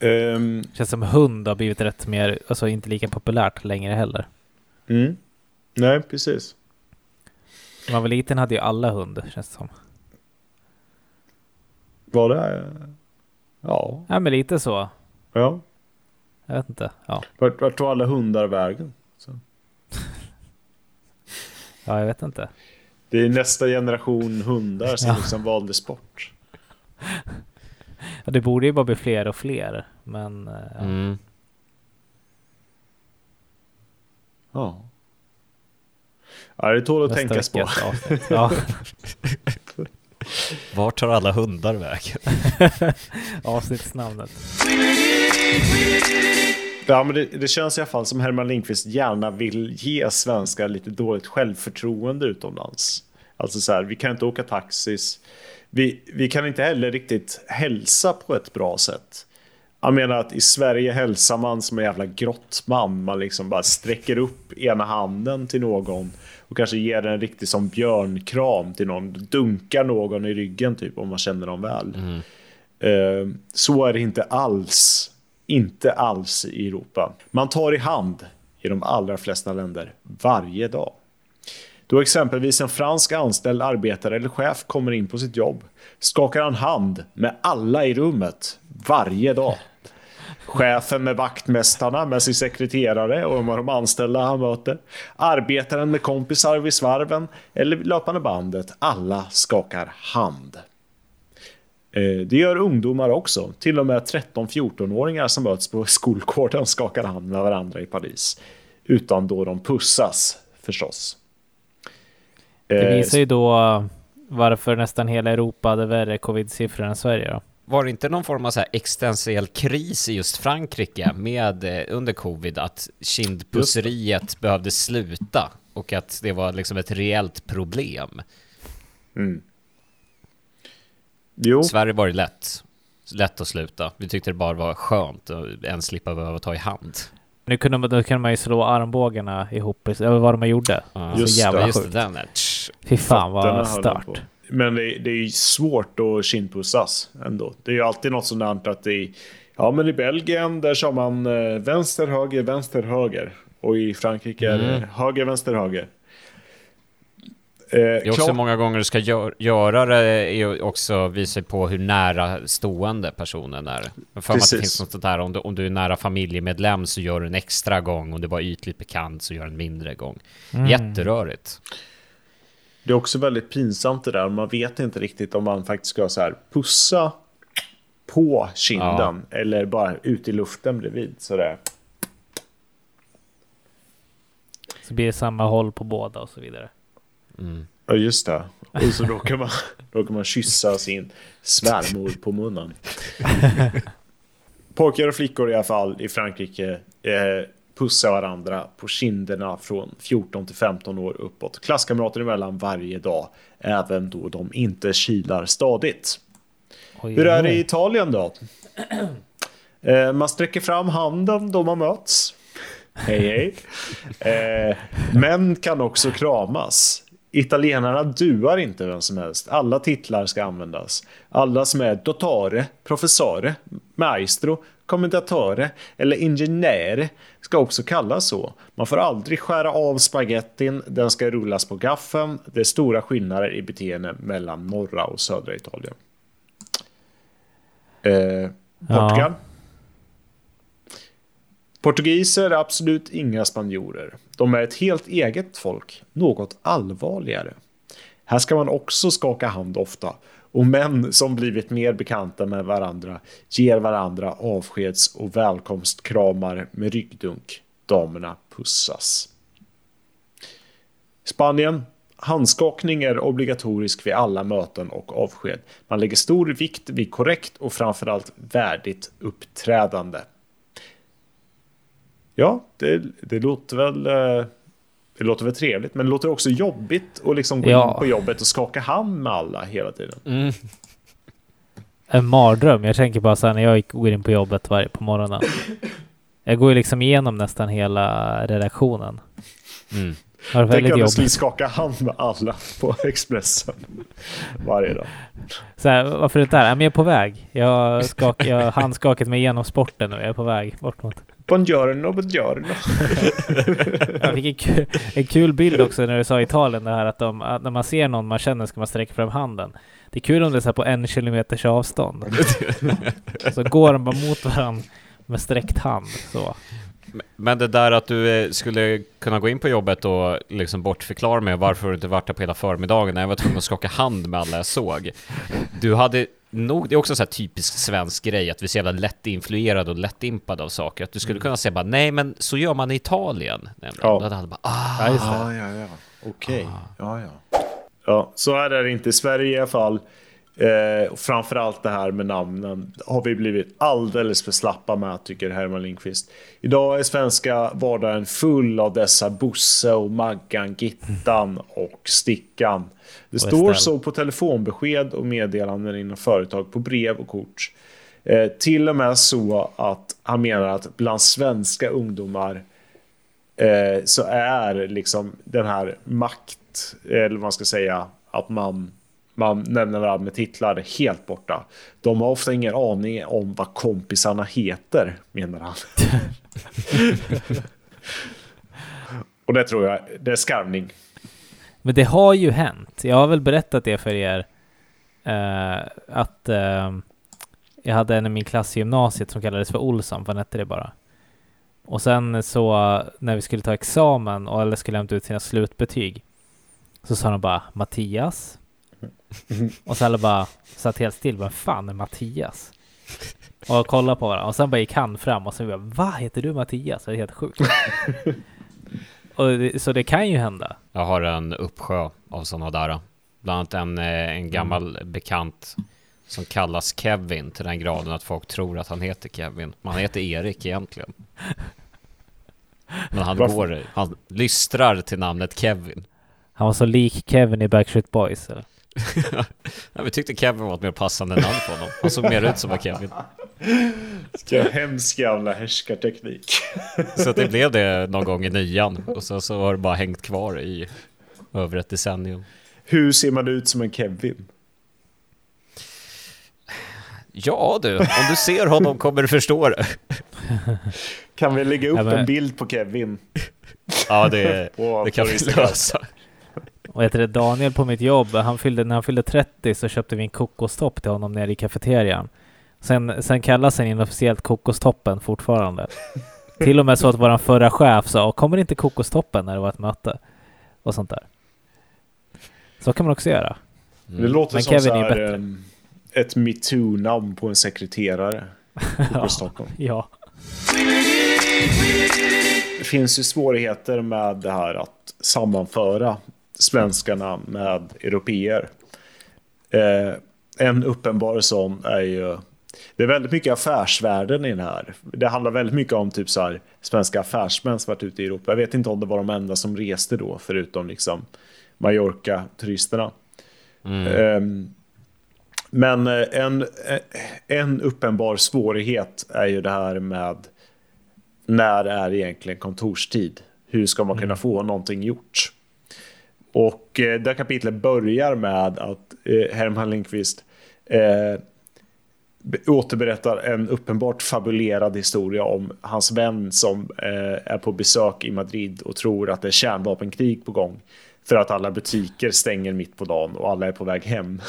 Um, Känns som hund har blivit rätt mer, alltså inte lika populärt längre heller. mm. Nej, precis. När man var liten hade ju alla hund, känns det som. Var det? Ja. Ja men lite så. ja. Jag vet inte. Ja, Vart, vart tog alla hundar vägen? Så. ja jag vet inte. Det är nästa generation hundar som Ja. liksom valde sport. Ja, det borde ju bara bli fler och fler. Men eh, ja. Mm. Ja. Ja, det tål att nästa tänkas på. Ja, Vart tar alla hundar vägen? avsnittsnamnet. Ja, men det, det känns i alla fall som Herman Lindqvist gärna vill ge svenskar lite dåligt självförtroende utomlands. Alltså så här, vi kan inte åka taxis. Vi, vi kan inte heller riktigt hälsa på ett bra sätt. Jag menar att i Sverige hälsar man som en jävla grottman. Man liksom bara sträcker upp ena handen till någon och kanske ger en riktig som björnkram till någon. Dunkar någon i ryggen typ om man känner dem väl. Eh, Så är det inte alls. Inte alls i Europa. Man tar i hand i de allra flesta länder varje dag. Då exempelvis en fransk anställd arbetare eller chef kommer in på sitt jobb skakar han hand med alla i rummet varje dag. Chefen med vaktmästarna, med sin sekreterare och med de anställda han möter. Arbetaren med kompisar vid svarven eller löpande bandet. Alla skakar hand. Eh, Det gör ungdomar också. Till och med 13-14-åringar som möts på skolgården skakar hand med varandra i Paris. Utan då de pussas, förstås. Det Eh, visar ju då varför nästan hela Europa hade värre covid-siffror än Sverige då. Var det inte någon form av så här existentiell kris i just Frankrike med eh, under covid att kindpusseriet behövde sluta och att det var liksom ett reellt problem? Mm. Jo, Sverige var det lätt. Lätt att sluta. Vi tyckte det bara var skönt att ens slippa behöva ta i hand. Nu kunde man, då kunde man ju slå armbågarna ihop, eller vad de gjorde. Ja, Just så jävla det, just sjukt. det, den där. Fy fan vad stört. Men det, det är ju svårt att kindpussas ändå. Det är ju alltid något sånt där att är, Ja, men i Belgien där kör man eh, vänster, höger, vänster, höger. Och i Frankrike är det Mm. höger, vänster, höger. Eh, Det är också klart- många gånger du ska gör, göra det är också visa på hur nära stående personen är. För att det finns något där, om du, om du är nära familjemedlem så gör du en extra gång, om du var ytligt bekant så gör du en mindre gång. Mm. Jätterörigt. Det är också väldigt pinsamt det där. Man vet inte riktigt om man faktiskt ska så här pussa på kinden eller bara ut i luften bredvid. Sådär. Så blir det samma håll på båda och så vidare. Mm. Ja, just det. Och så råkar man, råkar man kyssa sin svärmor på munnen. Pojkar och flickor i alla fall i Frankrike eh, pussar varandra på kinderna från 14 till 15 år uppåt. Klasskamrater emellan varje dag, även då de inte kilar stadigt. Oj, Hur är det i Italien då? Eh, man sträcker fram handen då man möts. Hej hej. Eh, män kan också kramas. Italienarna duar inte vem som helst. Alla titlar ska användas. Alla som är dottore, professore, maestro, commendatore eller ingenjere ska också kallas så. Man får aldrig skära av spagettin, den ska rullas på gaffeln. Det är stora skillnader i beteende mellan norra och södra Italien. Eh, Portugal. Portugiser är absolut inga spanjorer. De är ett helt eget folk, något allvarligare. Här ska man också skaka hand ofta och män som blivit mer bekanta med varandra ger varandra avskeds och välkomstkramar med ryggdunk. Damerna pussas. Spanien. Handskakning är obligatorisk vid alla möten och avsked. Man lägger stor vikt vid korrekt och framförallt värdigt uppträdande. Ja, det, det låter väl... Eh, det låter väl trevligt, men det låter också jobbigt att liksom gå Ja. in på jobbet och skaka hand med alla hela tiden. Mm. en mardröm. Jag tänker bara så här när jag går in på jobbet varje på morgonen. Jag går ju liksom igenom nästan hela redaktionen. Mm. Tänk om du skulle skaka hand med alla på Expressen varje dag. Så här, varför det där? Jag är på väg. Jag, skak, jag handskakat mig igenom sporten nu. Jag är på väg bort mot... Buongiorno, buongiorno. Jag fick en kul, en kul bild också när du sa i Italien det här att, de, att när man ser någon man känner ska man sträcka fram handen. Det är kul om det är så här på en kilometers avstånd. så går de bara mot varandra med sträckt hand. Så. Men det där att du eh, skulle kunna gå in på jobbet och liksom bortförklara mig varför du inte varit där på hela förmiddagen när jag var tvungen att skaka hand med alla jag såg. Du hade nog, det är också en sån här typisk svensk grej att vi är så jävla lätt influerade och lätt impade av saker. Att du skulle kunna säga bara nej men så gör man i Italien. Nämligen. Ja. Då hade bara ah. Ja, just det. Ja, ja, ja. Okej. Ja, ja. Ja, så är det inte i Sverige i alla fall. Eh, framförallt det här med namnen har vi blivit alldeles för slappa med, tycker Herman Lindqvist. Idag är svenska vardagen full av dessa Bosse och Maggan, Gittan och Stickan. Det står så på telefonbesked och meddelanden inom företag på brev och kort. Eh, till och med så att han menar att bland svenska ungdomar eh, så är liksom den här makt, eller vad man ska säga, att man, man nämner varandra med titlar helt borta. De har ofta ingen aning om vad kompisarna heter, menar han. Och det tror jag, det är skarvning. Men det har ju hänt. Jag har väl berättat det för er. eh, att eh, jag hade en i min klass i gymnasiet som kallades för Olsson, vad hette det bara? Och sen så när vi skulle ta examen och eller skulle hämta ut sina slutbetyg så sa de bara Mattias. Och så alla bara satt helt still. Vad fan är Mattias? Och kollade på varandra. Och sen bara gick han fram och så bara Vad heter du Mattias? Det är helt sjukt. och det, så det kan ju hända. Jag har en uppsjö av sådana där. Bland annat en, eh, en gammal bekant som kallas Kevin till den graden att folk tror att han heter Kevin. Men han heter Erik egentligen. Men han Varför? går, han lystrar till namnet Kevin. Han var så lik Kevin i Backstreet Boys. Eller? Ja, vi tyckte Kevin var ett mer passande namn på honom. Han såg mer ut som en Kevin. Ska hemsk jävla härskarteknik. Så att det blev det någon gång i nian. Och så, så har det bara hängt kvar i över ett decennium. Hur ser man ut som en Kevin? Ja du, om du ser honom kommer du förstå det. Kan vi lägga upp Ja, men- en bild på Kevin? Ja, det, det kan vi lösa. Och heter det Daniel på mitt jobb, han fyllde, när han fyllde 30 så köpte vi en kokostopp till honom nere i kafeterian. Sen, sen kallas han inofficiellt kokostoppen fortfarande. till och med så att våran förra chef sa kommer inte kokostoppen när det var ett möte? Och sånt där. Så kan man också göra. Det Mm. låter Men som Kevin så är här, bättre. ehm, ett metoo-namn på en sekreterare Stockholm. Ja. Det finns ju svårigheter med det här att sammanföra svenskarna med europeer. Eh, en uppenbar sån är ju... Det är väldigt mycket affärsvärlden i det här. Det handlar väldigt mycket om typ så här, svenska affärsmän som varit ute i Europa. Jag vet inte om det var de enda som reste då, förutom liksom Mallorca-turisterna. Ehm, men eh, en, eh, en uppenbar svårighet är ju det här med när är egentligen kontorstid? Hur ska man kunna få någonting gjort? Och eh, det kapitlet börjar med att eh, Herman Lindqvist eh, återberättar en uppenbart fabulerad historia om hans vän som eh, är på besök i Madrid och tror att det är kärnvapenkrig på gång. För att alla butiker stänger mitt på dagen och alla är på väg hem.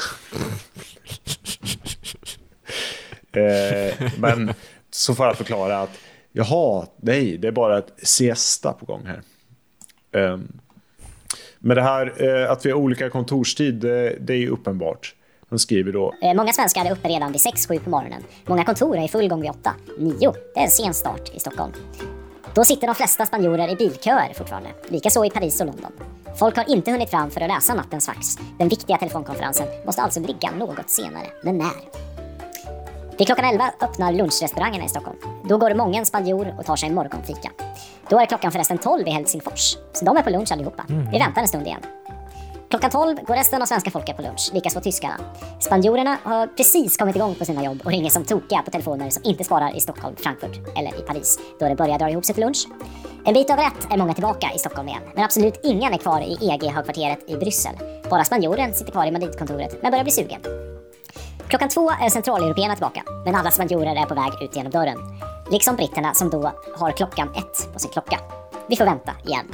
eh, men så får jag förklara att jaha, nej, det är bara ett siesta på gång här. Um, men det här eh, att vi har olika kontorstid, det, det är ju uppenbart. Han skriver då, eh, Många svenskar är uppe redan vid 6-7 på morgonen. Många kontor är i full gång vid 8. 9, det är en sen start i Stockholm. Då sitter de flesta spanjorer i bilköer fortfarande. Likaså i Paris och London. Folk har inte hunnit fram för att läsa nattens fax. Den viktiga telefonkonferensen måste alltså ligga något senare. Men när? Vid klockan 11 öppnar lunchrestaurangerna i Stockholm. Då går många spanjor och tar sig en morgonfika. Då är klockan förresten 12 i Helsingfors. Så de är på lunch allihopa. Vi väntar en stund igen. Klockan 12 går resten av svenska folket på lunch, likaså tyskarna. Spanjorerna har precis kommit igång på sina jobb och ringer som tokiga på telefoner som inte svarar i Stockholm, Frankfurt eller i Paris, då det börjar dra ihop sig till lunch. En bit över ett är många tillbaka i Stockholm igen, men absolut ingen är kvar i EG-högkvarteret i Bryssel. Bara spanjoren sitter kvar i Madridkontoret, men börjar bli sugen. Klockan två är centraleuropeerna tillbaka, men alla spanjorer är på väg ut genom dörren. Liksom britterna som då har klockan ett på sin klocka. Vi får vänta igen.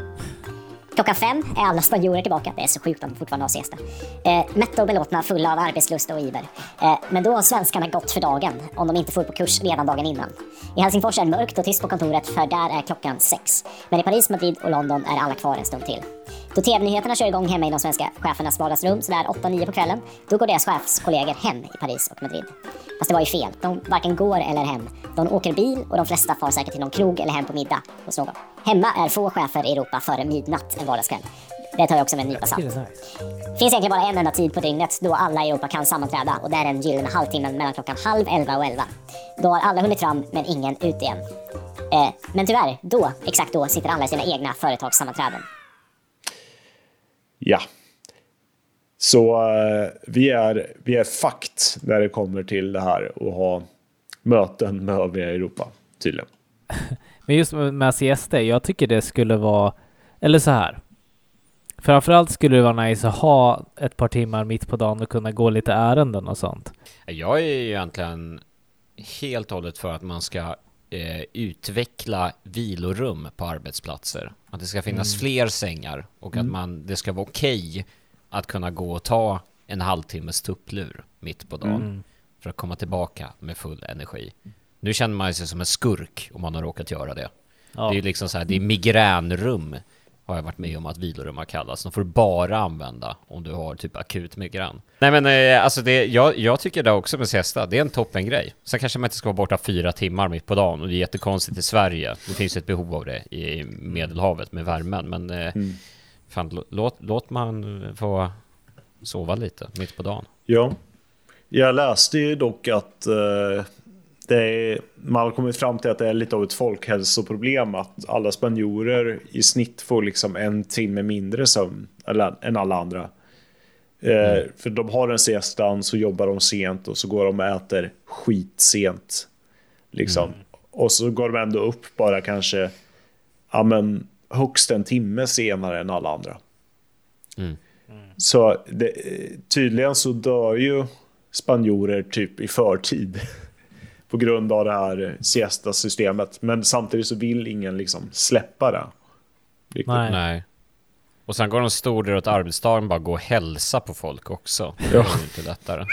Klockan fem är alla spanjorer tillbaka. Det är så sjukt att de fortfarande har siesta. Eh, mätta och belåtna, fulla av arbetslust och iver. Eh, men då har svenskarna gått för dagen, om de inte får på kurs redan dagen innan. I Helsingfors är det mörkt och tyst på kontoret, för där är klockan sex. Men i Paris, Madrid och London är alla kvar en stund till. Då TV-nyheterna kör igång hemma i de svenska chefernas vardagsrum sådär 8-9 på kvällen, då går deras chefskollegor hem i Paris och Madrid. Fast det var ju fel. De varken går eller hem. De åker bil och de flesta far säkert till någon krog eller hem på middag hos någon. Hemma är få chefer i Europa före midnatt en vardagskväll. Det tar jag också med en nypa salt. Det nice. finns egentligen bara en enda tid på dygnet då alla i Europa kan sammanträda och det är den gyllene halvtimmen mellan klockan halv elva och elva. Då har alla hunnit fram men ingen ut igen. Eh, men tyvärr, då, exakt då, sitter alla i sina egna företagssammanträden. Ja. Så eh, vi, är, vi är fakt när det kommer till det här att ha möten med övriga Europa, tydligen. Men just med med siesta, jag tycker det skulle vara, eller så här. Framförallt skulle det vara nice att ha ett par timmar mitt på dagen och kunna gå lite ärenden och sånt. Jag är ju egentligen helt och hållet för att man ska eh, utveckla vilorum på arbetsplatser. Att det ska finnas fler sängar och att man, det ska vara okej att kunna gå och ta en halvtimmes tupplur mitt på dagen för att komma tillbaka med full energi. Nu känner man sig som en skurk om man har råkat göra det. Ja. Det är liksom så här, det är migränrum har jag varit med om att vilorum har kallats. De får du bara använda om du har typ akut migrän. Nej men eh, alltså det, jag, jag tycker det också med siesta, det är en toppengrej. Sen kanske man inte ska vara borta fyra timmar mitt på dagen och det är jättekonstigt i Sverige. Det finns ett behov av det i Medelhavet med värmen men eh, fan, lå- låt, låt man få sova lite mitt på dagen. Ja. Jag läste ju dock att eh, är, man har kommit fram till att det är lite av ett folkhälsoproblem att alla spanjorer i snitt får liksom en timme mindre sömn än alla andra. Eh, För de har en siestan, så jobbar de sent och så går de och äter skitsent. Liksom. Och så går de ändå upp bara kanske ja, men, högst en timme senare än alla andra. Mm. Så det, tydligen så dör ju spanjorer typ i förtid. På grund av det här siesta-systemet. Men samtidigt så vill ingen liksom släppa det. Riktigt. Nej. Nej. Och sen går de stor del åt arbetsdagen bara gå och hälsa på folk också. Det Ja. är inte lättare.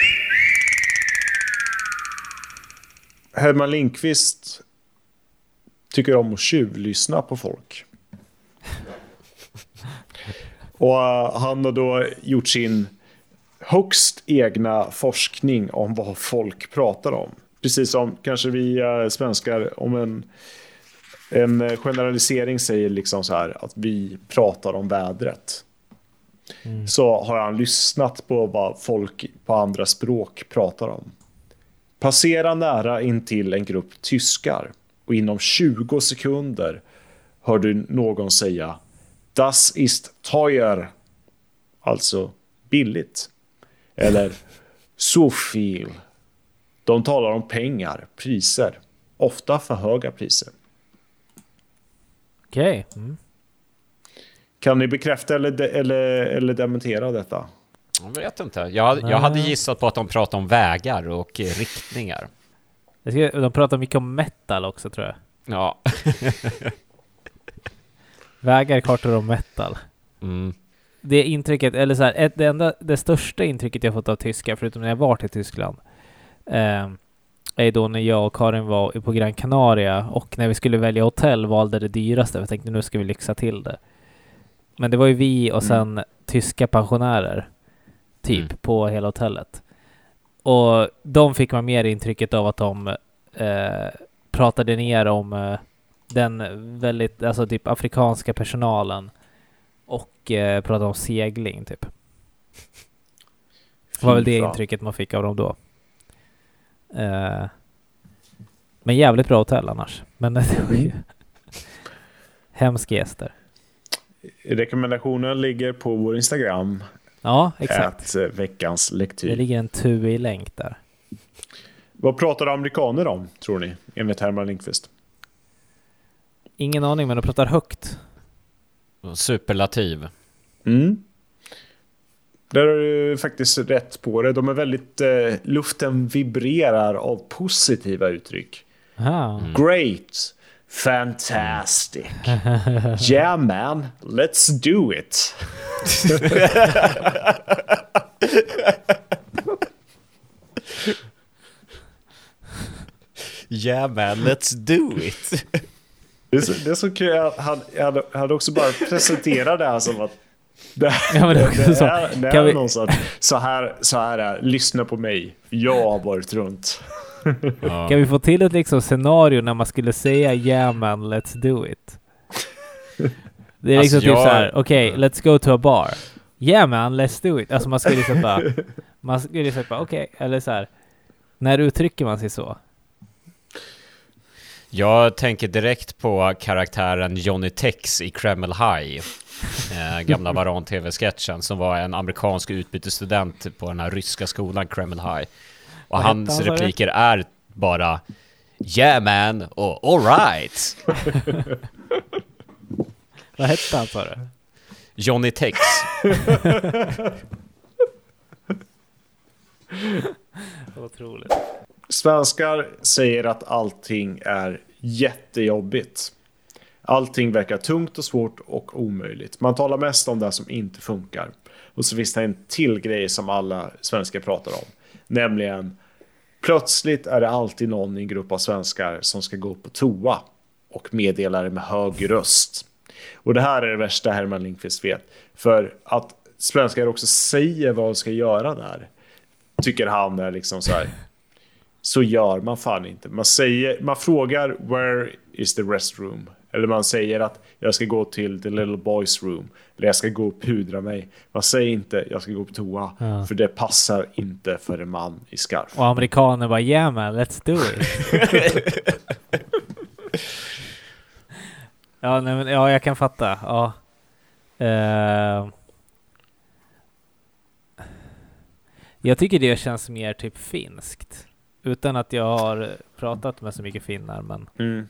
Herman Lindqvist tycker om att tjuvlyssna på folk. Och eh, han har då gjort sin högst egna forskning om vad folk pratar om. Precis som kanske vi eh, svenskar om en, en generalisering säger liksom så här att vi pratar om vädret. Så har han lyssnat på vad folk på andra språk pratar om. Passera nära intill en grupp tyskar och inom 20 sekunder hör du någon säga Das ist teuer. Alltså billigt. Eller så viel. De talar om pengar, priser. Ofta för höga priser. Okej. Mm. Kan ni bekräfta eller, de, eller, eller dementera detta? Jag vet inte. Jag, jag hade gissat på att de pratar om vägar och eh, riktningar. Jag ska, de pratar mycket om metal också tror jag. Ja. Vägar, kartor och metal. Mm. Det intrycket, eller så här, det, enda, det största intrycket jag fått av tyskar, förutom när jag varit i Tyskland, eh, är då när jag och Karin var på Gran Canaria och när vi skulle välja hotell valde det dyraste. Jag tänkte nu ska vi lyxa till det. Men det var ju vi och sen tyska pensionärer, typ, Mm. på hela hotellet. Och de fick man mer intrycket av att de eh, pratade ner om eh, den väldigt, alltså typ afrikanska personalen och eh, pratade om segling typ. Det var väl det intrycket man fick av dem då. Eh, men jävligt bra hotell annars. Men det var ju hemska gäster. Rekommendationen ligger på vår Instagram. Ja, exakt. Ät eh, veckans Det lektyr. ligger en TUI-länk där. Vad pratar amerikaner om, tror ni? Enligt Herman Lindqvist. Ingen aning, men de pratar högt. Superlativ. Mm. Där har du faktiskt rätt på det. De är väldigt... Eh, luften vibrerar av positiva uttryck. Aha. Great! Fantastic! Yeah man, let's do it! Yeah man, let's do it. Det är så, det är så kul. att Han, han hade också bara presenterat det här som att det, Ja, det också det så. är, det Kan är vi- någon sorts, så här, så här är Lyssna på mig. Jag har varit runt. Ja. Kan vi få till ett liksom scenario när man skulle säga yeah man, let's do it? Det är Alltså, liksom typ jag- så här, okej, let's go to a bar. Yeah man, let's do it. Alltså man skulle liksom bara, man skulle liksom bara, okej, eller så här. När uttrycker man sig så? Jag tänker direkt på karaktären Johnny Tex i Kreml High. Eh, gamla Varan-TV-sketchen som var en amerikansk utbytesstudent på den här ryska skolan Kreml High. Och Vad hans han, repliker är bara Yeah man och alright. Vad hette han sa du? Johnny Tex. Otroligt. Svenskar säger att allting är jättejobbigt. Allting verkar tungt och svårt och omöjligt. Man talar mest om det som inte funkar. Och så finns det en till grej som alla svenskar pratar om. Nämligen plötsligt är det alltid någon i en grupp av svenskar som ska gå på toa och meddela det med hög röst. Och det här är det värsta Herman Lindqvist vet. För att svenskar också säger vad de ska göra där. Tycker han är liksom så här. Så gör man fan inte. Man, säger, man frågar where is the restroom? Eller man säger att jag ska gå till the little boys room. Eller jag ska gå och pudra mig. Man säger inte jag ska gå på toa. Ja. För det passar inte för en man i skarf. Och amerikaner bara yeah man, let's do it. ja, nej, men, ja, jag kan fatta. Ja. Eh, jag tycker det känns mer typ finskt. Utan att jag har pratat med så mycket finnar, men Mm.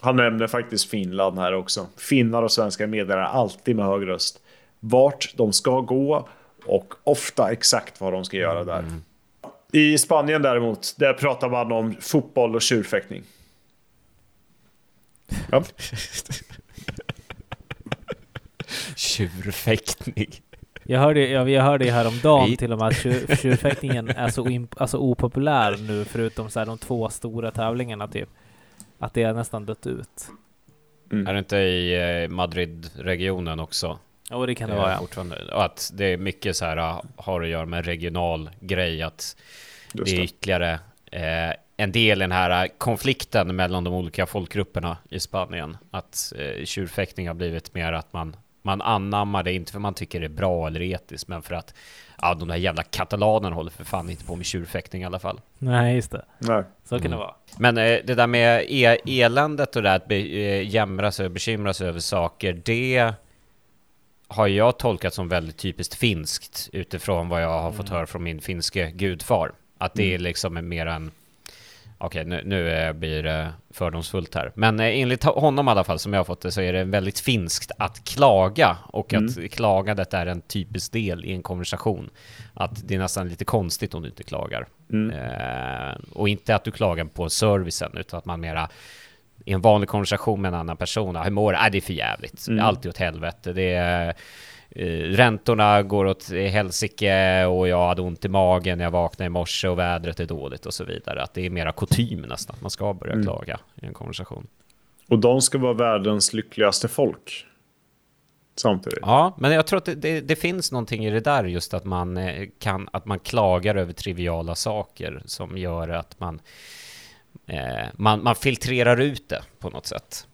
Han nämner faktiskt Finland här också. Finnar och svenskar meddelar alltid med hög röst vart de ska gå och ofta exakt vad de ska göra där. I Spanien däremot, där pratar man om fotboll och tjurfäktning. Ja. Tjurfäktning. Jag hörde, jag, jag hörde ju häromdagen till och med att tjur- tjurfäktningen är så imp- alltså opopulär nu förutom så här, de två stora tävlingarna typ. Att det har nästan dött ut. Är det inte i eh, Madrid-regionen också? Jo, det kan det Eh, vara ja. fortfarande. Och att det är mycket så här, ah, har att göra med regional grej, att Just det är det. ytterligare eh, en del i den här eh, konflikten mellan de olika folkgrupperna i Spanien. Att eh, tjurfäktning har blivit mer att man, man anammar det, inte för man tycker det är bra eller etiskt, men för att ja, de där jävla katalanerna håller för fan inte på med tjurfäktning i alla fall. Nej, just det. Nej. Så kan Mm. det vara. Men eh, det där med e eländet och det där att be, eh, jämra sig och bekymra sig över saker, det har jag tolkat som väldigt typiskt finskt utifrån vad jag har fått höra från min finske gudfar. Att det är liksom en mer en... Okej, nu, nu eh, blir det fördomsfullt här. Men eh, enligt honom i alla fall, som jag har fått det, så är det väldigt finskt att klaga. Och att klagandet är en typisk del i en konversation. Att det är nästan lite konstigt om du inte klagar. Eh, och inte att du klagar på servicen, utan att man mera i en vanlig konversation med en annan person, "Ah, hur mår? Äh, det är för jävligt. Det är alltid åt helvete. Det är, räntorna går åt helsike och jag hade ont i magen när jag vaknade i morse och vädret är dåligt och så vidare. Att det är mera kutym nästan, att man ska börja klaga i en konversation. Och de ska vara världens lyckligaste folk. Samtidigt. Ja, men jag tror att det, det, det finns någonting i det där just att man eh, kan, att man klagar över triviala saker som gör att man, eh, man, man filtrerar ut det på något sätt.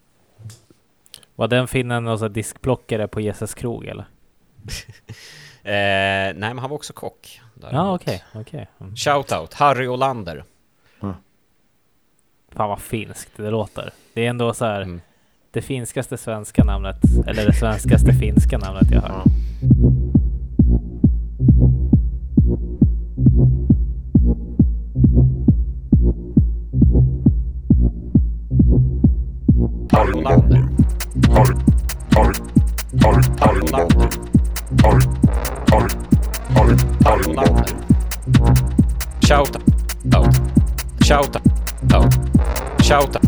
Var den finnen någon diskplockare på Jesus krog eller? eh, nej, men han var också kock. Ja, okej. Okay, okay. Mm. Shoutout, Harry Olander. Mm. Fan vad finskt det låter. Det är ändå så här, mm. det finskaste svenska namnet, eller det svenskaste finska namnet jag hört. Harry Olander. Harry, Harry, Harry, Harry Olander. Shout out. Shout out. Shout out.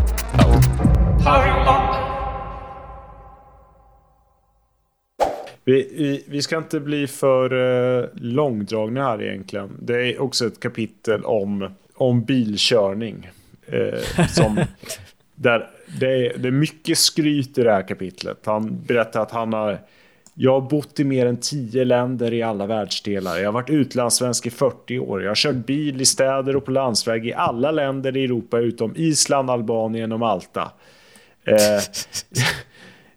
Vi, vi, vi ska inte bli för uh, långdragna här egentligen. Det är också ett kapitel om, om bilkörning. Uh, som, där det, är, det är mycket skryt i det här kapitlet. Han berättar att han har jag har bott i mer än tio länder i alla världsdelar. Jag har varit utlandssvensk i 40 år. Jag har kört bil i städer och på landsväg i alla länder i Europa utom Island, Albanien och Malta. Eh,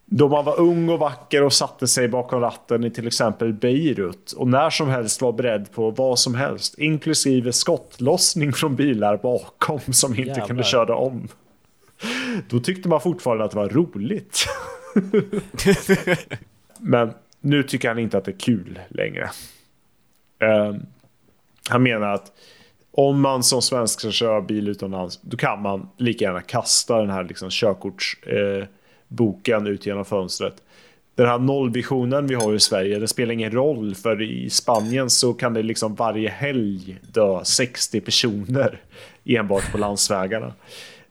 då man var ung och vacker och satte sig bakom ratten i till exempel Beirut och när som helst var beredd på vad som helst, inklusive skottlossning från bilar bakom som inte Jävlar. kunde köra om. Då tyckte man fortfarande att det var roligt. Men nu tycker han inte att det är kul längre. Eh, han menar att om man som svensk ska köra bil utomlands, då kan man lika gärna kasta den här liksom körkortsboken eh, ut genom fönstret. Den här nollvisionen vi har i Sverige, det spelar ingen roll för i Spanien så kan det liksom varje helg dö 60 personer enbart på landsvägarna.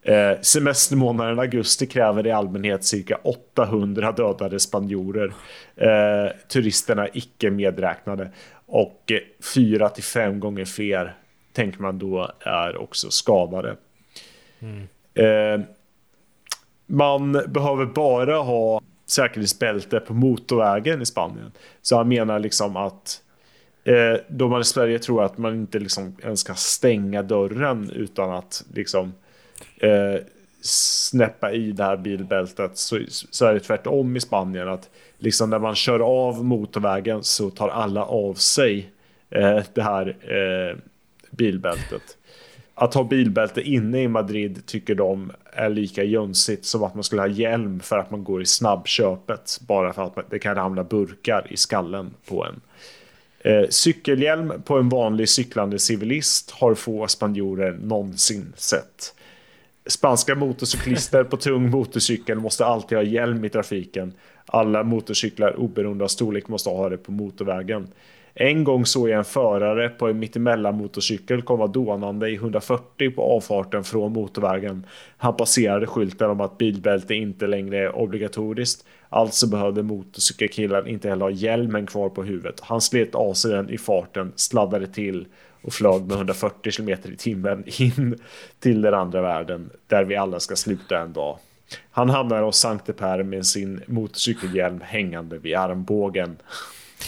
Eh, semestermånaden augusti kräver i allmänhet cirka 800 dödade spanjorer. Eh, turisterna icke medräknade. Och eh, 4 till 5 gånger fler tänker man då är också skadade. Eh, man behöver bara ha säkerhetsbälte på motorvägen i Spanien. Så han menar liksom att eh, då man i Sverige tror att man inte liksom ens kan stänga dörren utan att liksom eh, snäppa i det här bilbältet så, så är det tvärtom i Spanien att liksom när man kör av motorvägen så tar alla av sig eh, det här eh, bilbältet. Att ha bilbälte inne i Madrid tycker de är lika jönsigt som att man skulle ha hjälm för att man går i snabbköpet bara för att det kan ramla burkar i skallen på en. Eh, cykelhjälm på en vanlig cyklande civilist har få spanjorer någonsin sett. Spanska motorcyklister på tung motorcykel måste alltid ha hjälm i trafiken. Alla motorcyklar oberoende av storlek måste ha det på motorvägen. En gång såg jag en förare på en mittemellan motorcykel komma dånande i 140 på avfarten från motorvägen. Han passerade skylten om att bilbälte inte längre är obligatoriskt. Alltså behövde motorcykelkillen inte heller ha hjälmen kvar på huvudet. Han slet av sig den i farten, sladdade till och flög med 140 km i timmen in till den andra världen där vi alla ska sluta en dag. Han hamnar hos Sankte Per med sin motorcykelhjälm hängande vid armbågen.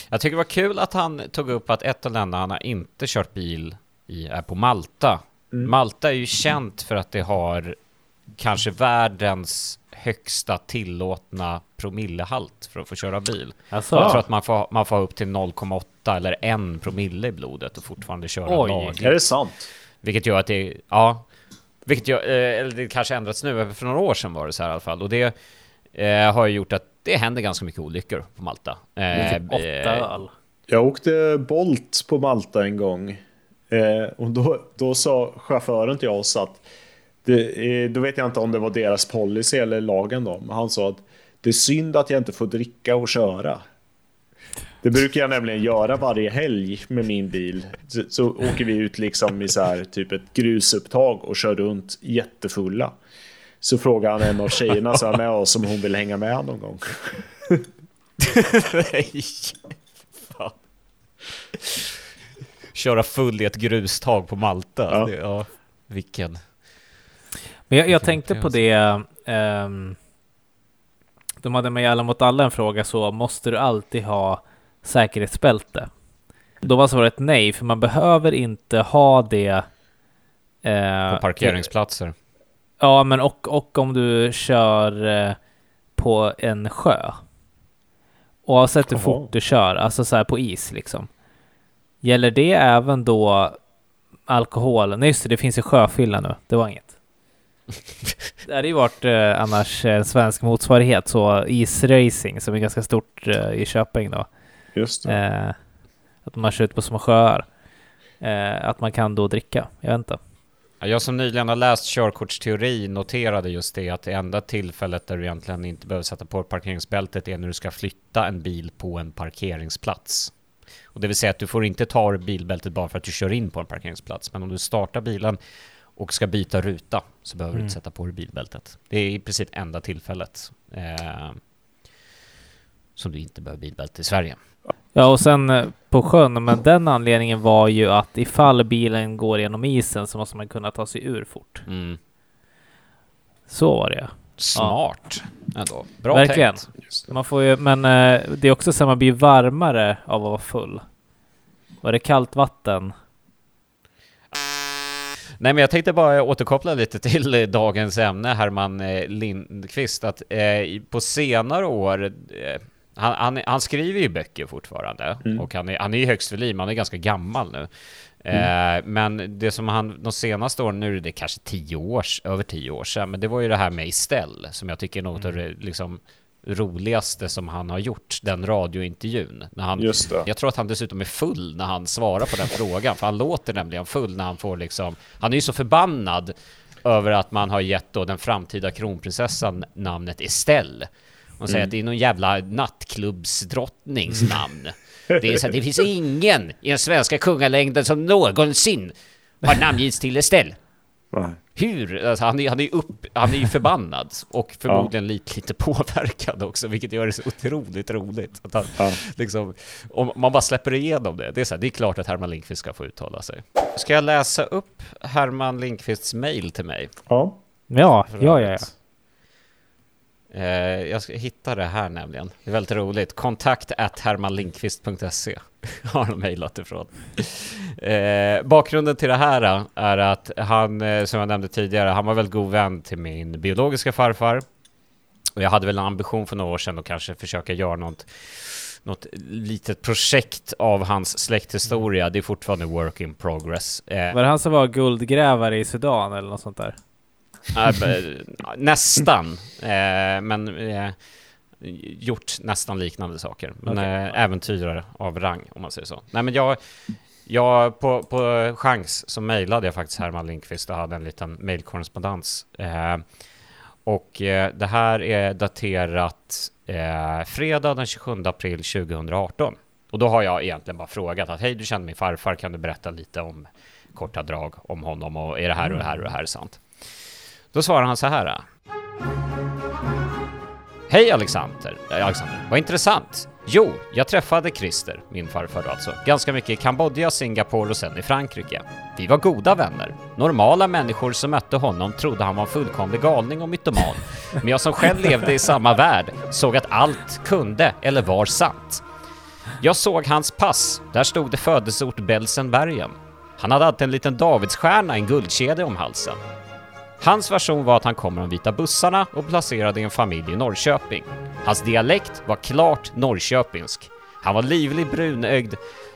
Jag tycker det var kul att han tog upp att ett av länderna han har inte kört bil i är på Malta. Malta är ju känt för att det har kanske världens högsta tillåtna promillehalt för att få köra bil. Alltså, Jag tror att man får, man får upp till 0,8 eller 1 promille i blodet och fortfarande köra Oj. lagligt. Är det sant? Vilket gör att det, ja, vilket gör, eh, eller det kanske ändrats nu, för några år sedan var det så här i alla fall. Och det eh, har ju gjort att det händer ganska mycket olyckor på Malta. Eh, typ åtta öl. Jag åkte Bolt på Malta en gång. Eh, och då, då sa chauffören till oss att det, då vet jag inte om det var deras policy eller lagen då. Men han sa att det är synd att jag inte får dricka och köra. Det brukar jag nämligen göra varje helg med min bil. Så, så åker vi ut liksom i så här typ ett grusupptag och kör runt jättefulla. Så frågar han en av tjejerna som är med oss om hon vill hänga med någon gång. Nej. Fan. Köra full i ett grustag på Malta. Ja. Det, ja, vilken... Men jag, jag tänkte på det. ehm, de hade med alla mot alla en fråga så måste du alltid ha säkerhetsbälte? Då var svaret nej, för man behöver inte ha det. eh, På parkeringsplatser. Ja, men och, och om du kör eh, på en sjö. Oavsett hur Jaha. fort du kör, alltså så här på is liksom. Gäller det även då alkohol? Nej just det, det finns ju sjöfylla nu. Det var inget. Det hade ju varit eh, annars en svensk motsvarighet, så isracing som är ganska stort eh, i Köping då. Just det. Eh, att man kör ut på små sjöar. Eh, att man kan då dricka, jag vet inte. Ja, Jag som nyligen har läst körkortsteori noterade just det att det enda tillfället där du egentligen inte behöver sätta på parkeringsbältet är när du ska flytta en bil på en parkeringsplats. Och det vill säga att du får inte ta bilbältet bara för att du kör in på en parkeringsplats. Men om du startar bilen och ska byta ruta så behöver du inte sätta på dig bilbältet. Det är i princip enda tillfället eh, som du inte behöver bilbälte i Sverige. Ja, och sen eh, på sjön, men den anledningen var ju att ifall bilen går genom isen så måste man kunna ta sig ur fort. Mm. Så var det Smart ändå. Bra Verkligen. tänkt. Man får ju, men eh, det är också så att man blir varmare av att vara full. Var det kallt vatten? Nej, men jag tänkte bara återkoppla lite till eh, dagens ämne, Herman eh, Lindqvist, att eh, på senare år, eh, han, han, han skriver ju böcker fortfarande, och han är, han är ju högst vid liv, han är ganska gammal nu. Eh, men det som han de senaste åren, nu är det kanske tio år, över tio år sedan, men det var ju det här med Estelle, som jag tycker är något av det liksom, roligaste som han har gjort, den radiointervjun. När han, Just det. jag tror att han dessutom är full när han svarar på den frågan, för han låter nämligen full när han får liksom... Han är ju så förbannad över att man har gett då den framtida kronprinsessan namnet Estelle. Och säger att det är någon jävla nattklubbsdrottnings namn. Det, är så att det finns ingen i den svenska kungalängden som någonsin har namngivits till Estelle. Nej. Hur? Alltså, han, är, han, är upp, han är ju förbannad och förmodligen lite, lite påverkad också, vilket gör det så otroligt roligt. Att han, Ja. liksom, om man bara släpper igenom det, det är, så här, det är klart att Herman Lindqvist ska få uttala sig. Ska jag läsa upp Herman Lindqvists mail till mig? Ja. Ja, ja, ja, ja. Eh, jag ska hitta det här nämligen. Det är väldigt roligt. Kontakt at hermanlindqvist.se har han mejlat ifrån. Eh, bakgrunden till det här är att han, eh, som jag nämnde tidigare, han var väldigt god vän till min biologiska farfar. Och jag hade väl en ambition för några år sedan att kanske försöka göra något, något litet projekt av hans släkthistoria. Det är fortfarande work in progress. Eh, Var det han som var guldgrävare i Sudan eller något sånt där? Nästan, eh, men eh, gjort nästan liknande saker. Men Okej. eh, äventyrare av rang, om man säger så. Nej, men jag, jag på, på chans så mejlade jag faktiskt Herman Lindqvist och hade en liten mejlkorrespondens. Och det här är daterat fredag den 27 april 2018. Och då har jag egentligen bara frågat att hej, du känner min farfar, kan du berätta lite om korta drag om honom och är det här och det här och det här sant? Då svarar han så här. Äh. Hej Alexander. Alexander, vad intressant. Jo, jag träffade Christer, min farfar alltså, ganska mycket i Kambodja, Singapore och sen i Frankrike. Vi var goda vänner. Normala människor som mötte honom trodde han var en fullkomlig galning och mytoman. Men jag som själv levde i samma värld såg att allt kunde eller var sant. Jag såg hans pass. Där stod det födelseort Belsenbergen. Han hade alltid en liten Davidsstjärna i en guldkedja om halsen. Hans version var att han kom med de vita bussarna och placerade i en familj i Norrköping. Hans dialekt var klart norrköpingsk. Han var livlig, brunögd,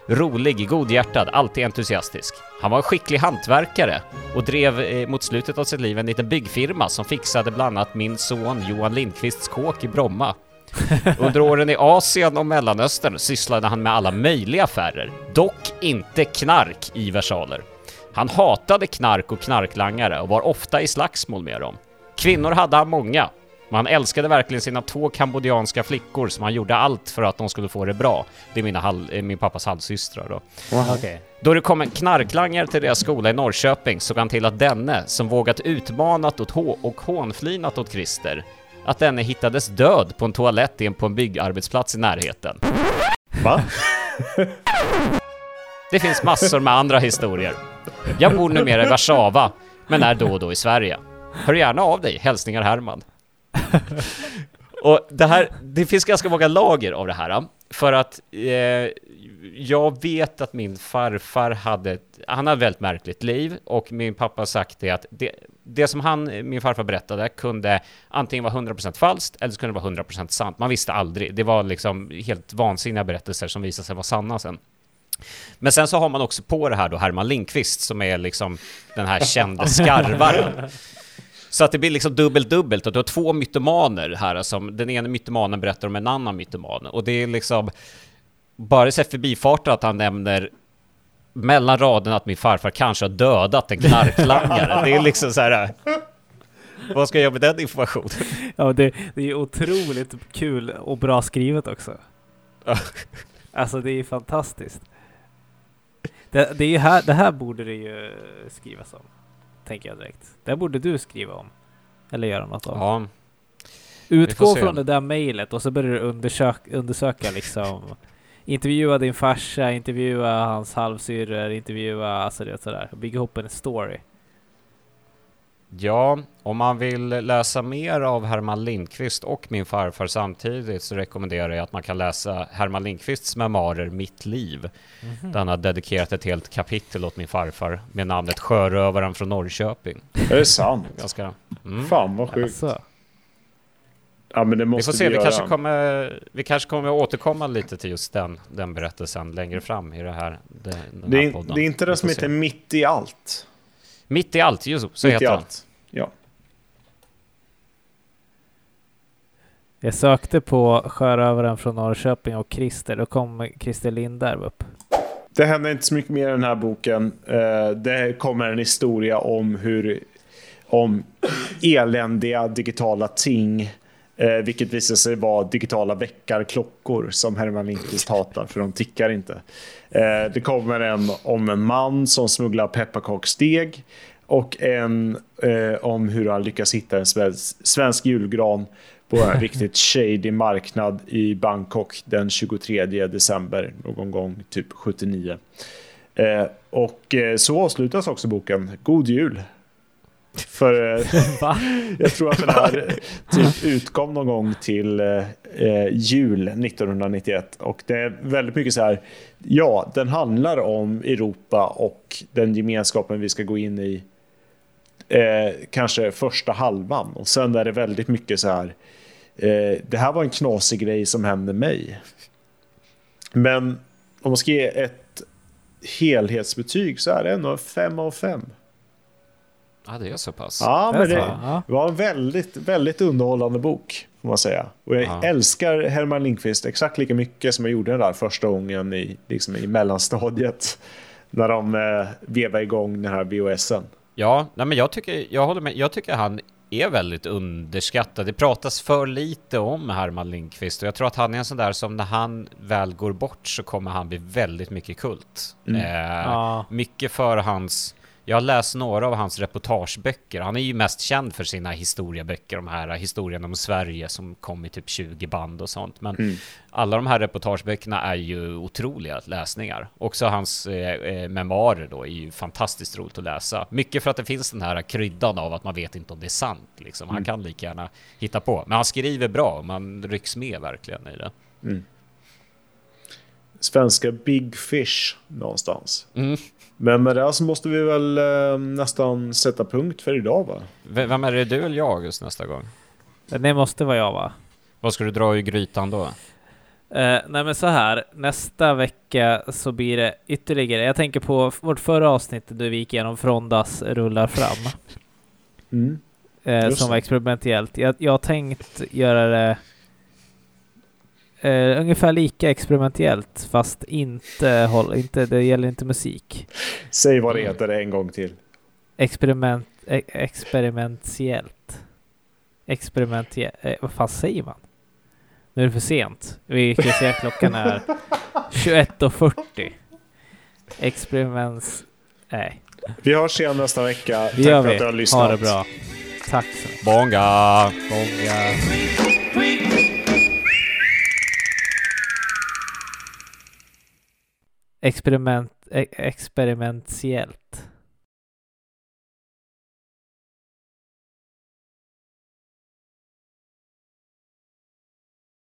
rolig, godhjärtad, alltid entusiastisk. Han var en skicklig hantverkare och drev eh, mot slutet av sitt liv en liten byggfirma som fixade bland annat min son Johan Lindqvists kåk i Bromma. Under åren i Asien och Mellanöstern sysslade han med alla möjliga affärer, dock inte knark i versaler. Han hatade knark och knarklangare och var ofta i slagsmål med dem. Kvinnor hade han många, men han älskade verkligen sina två kambodjanska flickor som han gjorde allt för att de skulle få det bra. Det är mina hal- eh, min pappas halvsystrar då. Okej. Då det kom en knarklangare till deras skola i Norrköping såg han till att denne, som vågat utmanat åt hå- och hånflinat åt Christer, att denne hittades död på en toalett in på en byggarbetsplats i närheten. Va? Det finns massor med andra historier. Jag bor numera i Warszawa, men är då och då i Sverige. Hör gärna av dig, hälsningar Herman. Och det här, det finns ganska många lager av det här. För att eh, jag vet att min farfar hade, han hade ett väldigt märkligt liv och min pappa har sagt det att det, det som han, min farfar berättade kunde antingen vara 100% falskt eller så kunde det vara 100% sant. Man visste aldrig. Det var liksom helt vansinniga berättelser som visade sig vara sanna sen. Men sen så har man också på det här då Herman Lindqvist som är liksom den här kände skarvaren. Så att det blir liksom dubbelt dubbelt, att du har två mytomaner här som den ena mytomanen berättar om en annan mytoman. Och det är liksom bara i förbifarten att han nämner mellan raderna att min farfar kanske har dödat en knarklangare. det är liksom så här... Vad ska jag göra med den informationen? Ja, det, det är otroligt kul och bra skrivet också. Alltså det är fantastiskt. Det, det, är här, det här borde det ju skrivas om. Tänker jag direkt. Det borde du skriva om. Eller göra något om. Ja, Utgå från det där mejlet och så börjar du undersöka, undersöka liksom Intervjua din farsa, intervjua hans halvsyrror, intervjua alltså det sådär. Bygga ihop en story. Ja, om man vill läsa mer av Herman Lindqvist och min farfar samtidigt så rekommenderar jag att man kan läsa Herman Lindqvists memoarer Mitt liv. Mhm. Där han har dedikerat ett helt kapitel åt min farfar med namnet Sjörövaren från Norrköping. Är det sant? Ganska... Mm. Fan vad sjukt. Alltså, Ja men det Vi får se, vi göra. kanske, kommer, vi kanske kommer att återkomma lite till just den, den berättelsen längre fram i det här, den, den det, här är, podden. det är inte Vi det som heter Mitt i allt. Mitt i allt, just så Mitt i heter allt. Ja jag sökte på Sjörövaren från Norrköping och Christer, då kom Christer Lindarw upp. Det händer inte så mycket mer i den här boken. Eh, det kommer en historia om hur om eländiga digitala ting. eh, Vilket visar sig vara digitala väckarklockor som Herman Lindqvist hatar för de tickar inte. Eh, Det kommer en om en man som smugglar pepparkaksdeg och en eh, om hur han lyckas hitta en svensk, svensk julgran på en riktigt shady marknad i Bangkok den 23 december någon gång, typ 79. Eh, och eh, så avslutas också boken. God jul! För eh, jag tror att den här typ utkom någon gång till eh, eh, jul 1991. Och det är väldigt mycket så här, ja, den handlar om Europa och den gemenskapen vi ska gå in i. Eh, kanske första halvan. Och sen är det väldigt mycket så här, eh, det här var en knasig grej som hände mig. Men om man ska ge ett helhetsbetyg så är det ändå 5 av 5. Ja, det är så pass. Ja, men det var en väldigt, väldigt underhållande bok, får man säga. Och jag Ja. älskar Herman Lindqvist exakt lika mycket som jag gjorde den där första gången i, liksom i mellanstadiet. När de eh, vevade igång den här VHSen. Ja, nej men jag tycker, jag håller med, jag tycker han är väldigt underskattad. Det pratas för lite om Herman Lindqvist och jag tror att han är en sån där som när han väl går bort så kommer han bli väldigt mycket kult. Mm. Eh, Ja. Mycket för hans, jag har läst några av hans reportageböcker. Han är ju mest känd för sina historieböcker, de här historien om Sverige som kom i typ 20 band och sånt. Men Mm. alla de här reportageböckerna är ju otroliga läsningar. Också hans eh, eh, memoarer då är ju fantastiskt roligt att läsa. Mycket för att det finns den här kryddan av att man vet inte om det är sant. Liksom. Han kan lika gärna hitta på. Men han skriver bra, man rycks med verkligen i det. Svenska Big Fish någonstans. Men med det så måste vi väl eh, nästan sätta punkt för idag va? V- Vem är det, du eller jag just nästa gång? Det måste vara jag va? Vad ska du dra i grytan då? Eh, nej men så här, nästa vecka så blir det ytterligare, jag tänker på vårt förra avsnitt där vi gick igenom Frondas rullar fram. Mm. eh, som var experimentellt. Jag, jag har tänkt göra det eh, ungefär lika experimentellt fast inte, håll, inte, det gäller inte musik. Säg vad det heter en gång till. Experiment, e, experimentiellt. Experimentiellt, eh, vad fan säger man? Nu är det för sent. Vi kan se att klockan är 21.40. Experiments... Nej, Vi hörs igen nästa vecka. det Tack gör för vi. att du har lyssnat. Ha det bra. Tack så mycket. Bonga! Många... Experiment... E- Experimentiellt.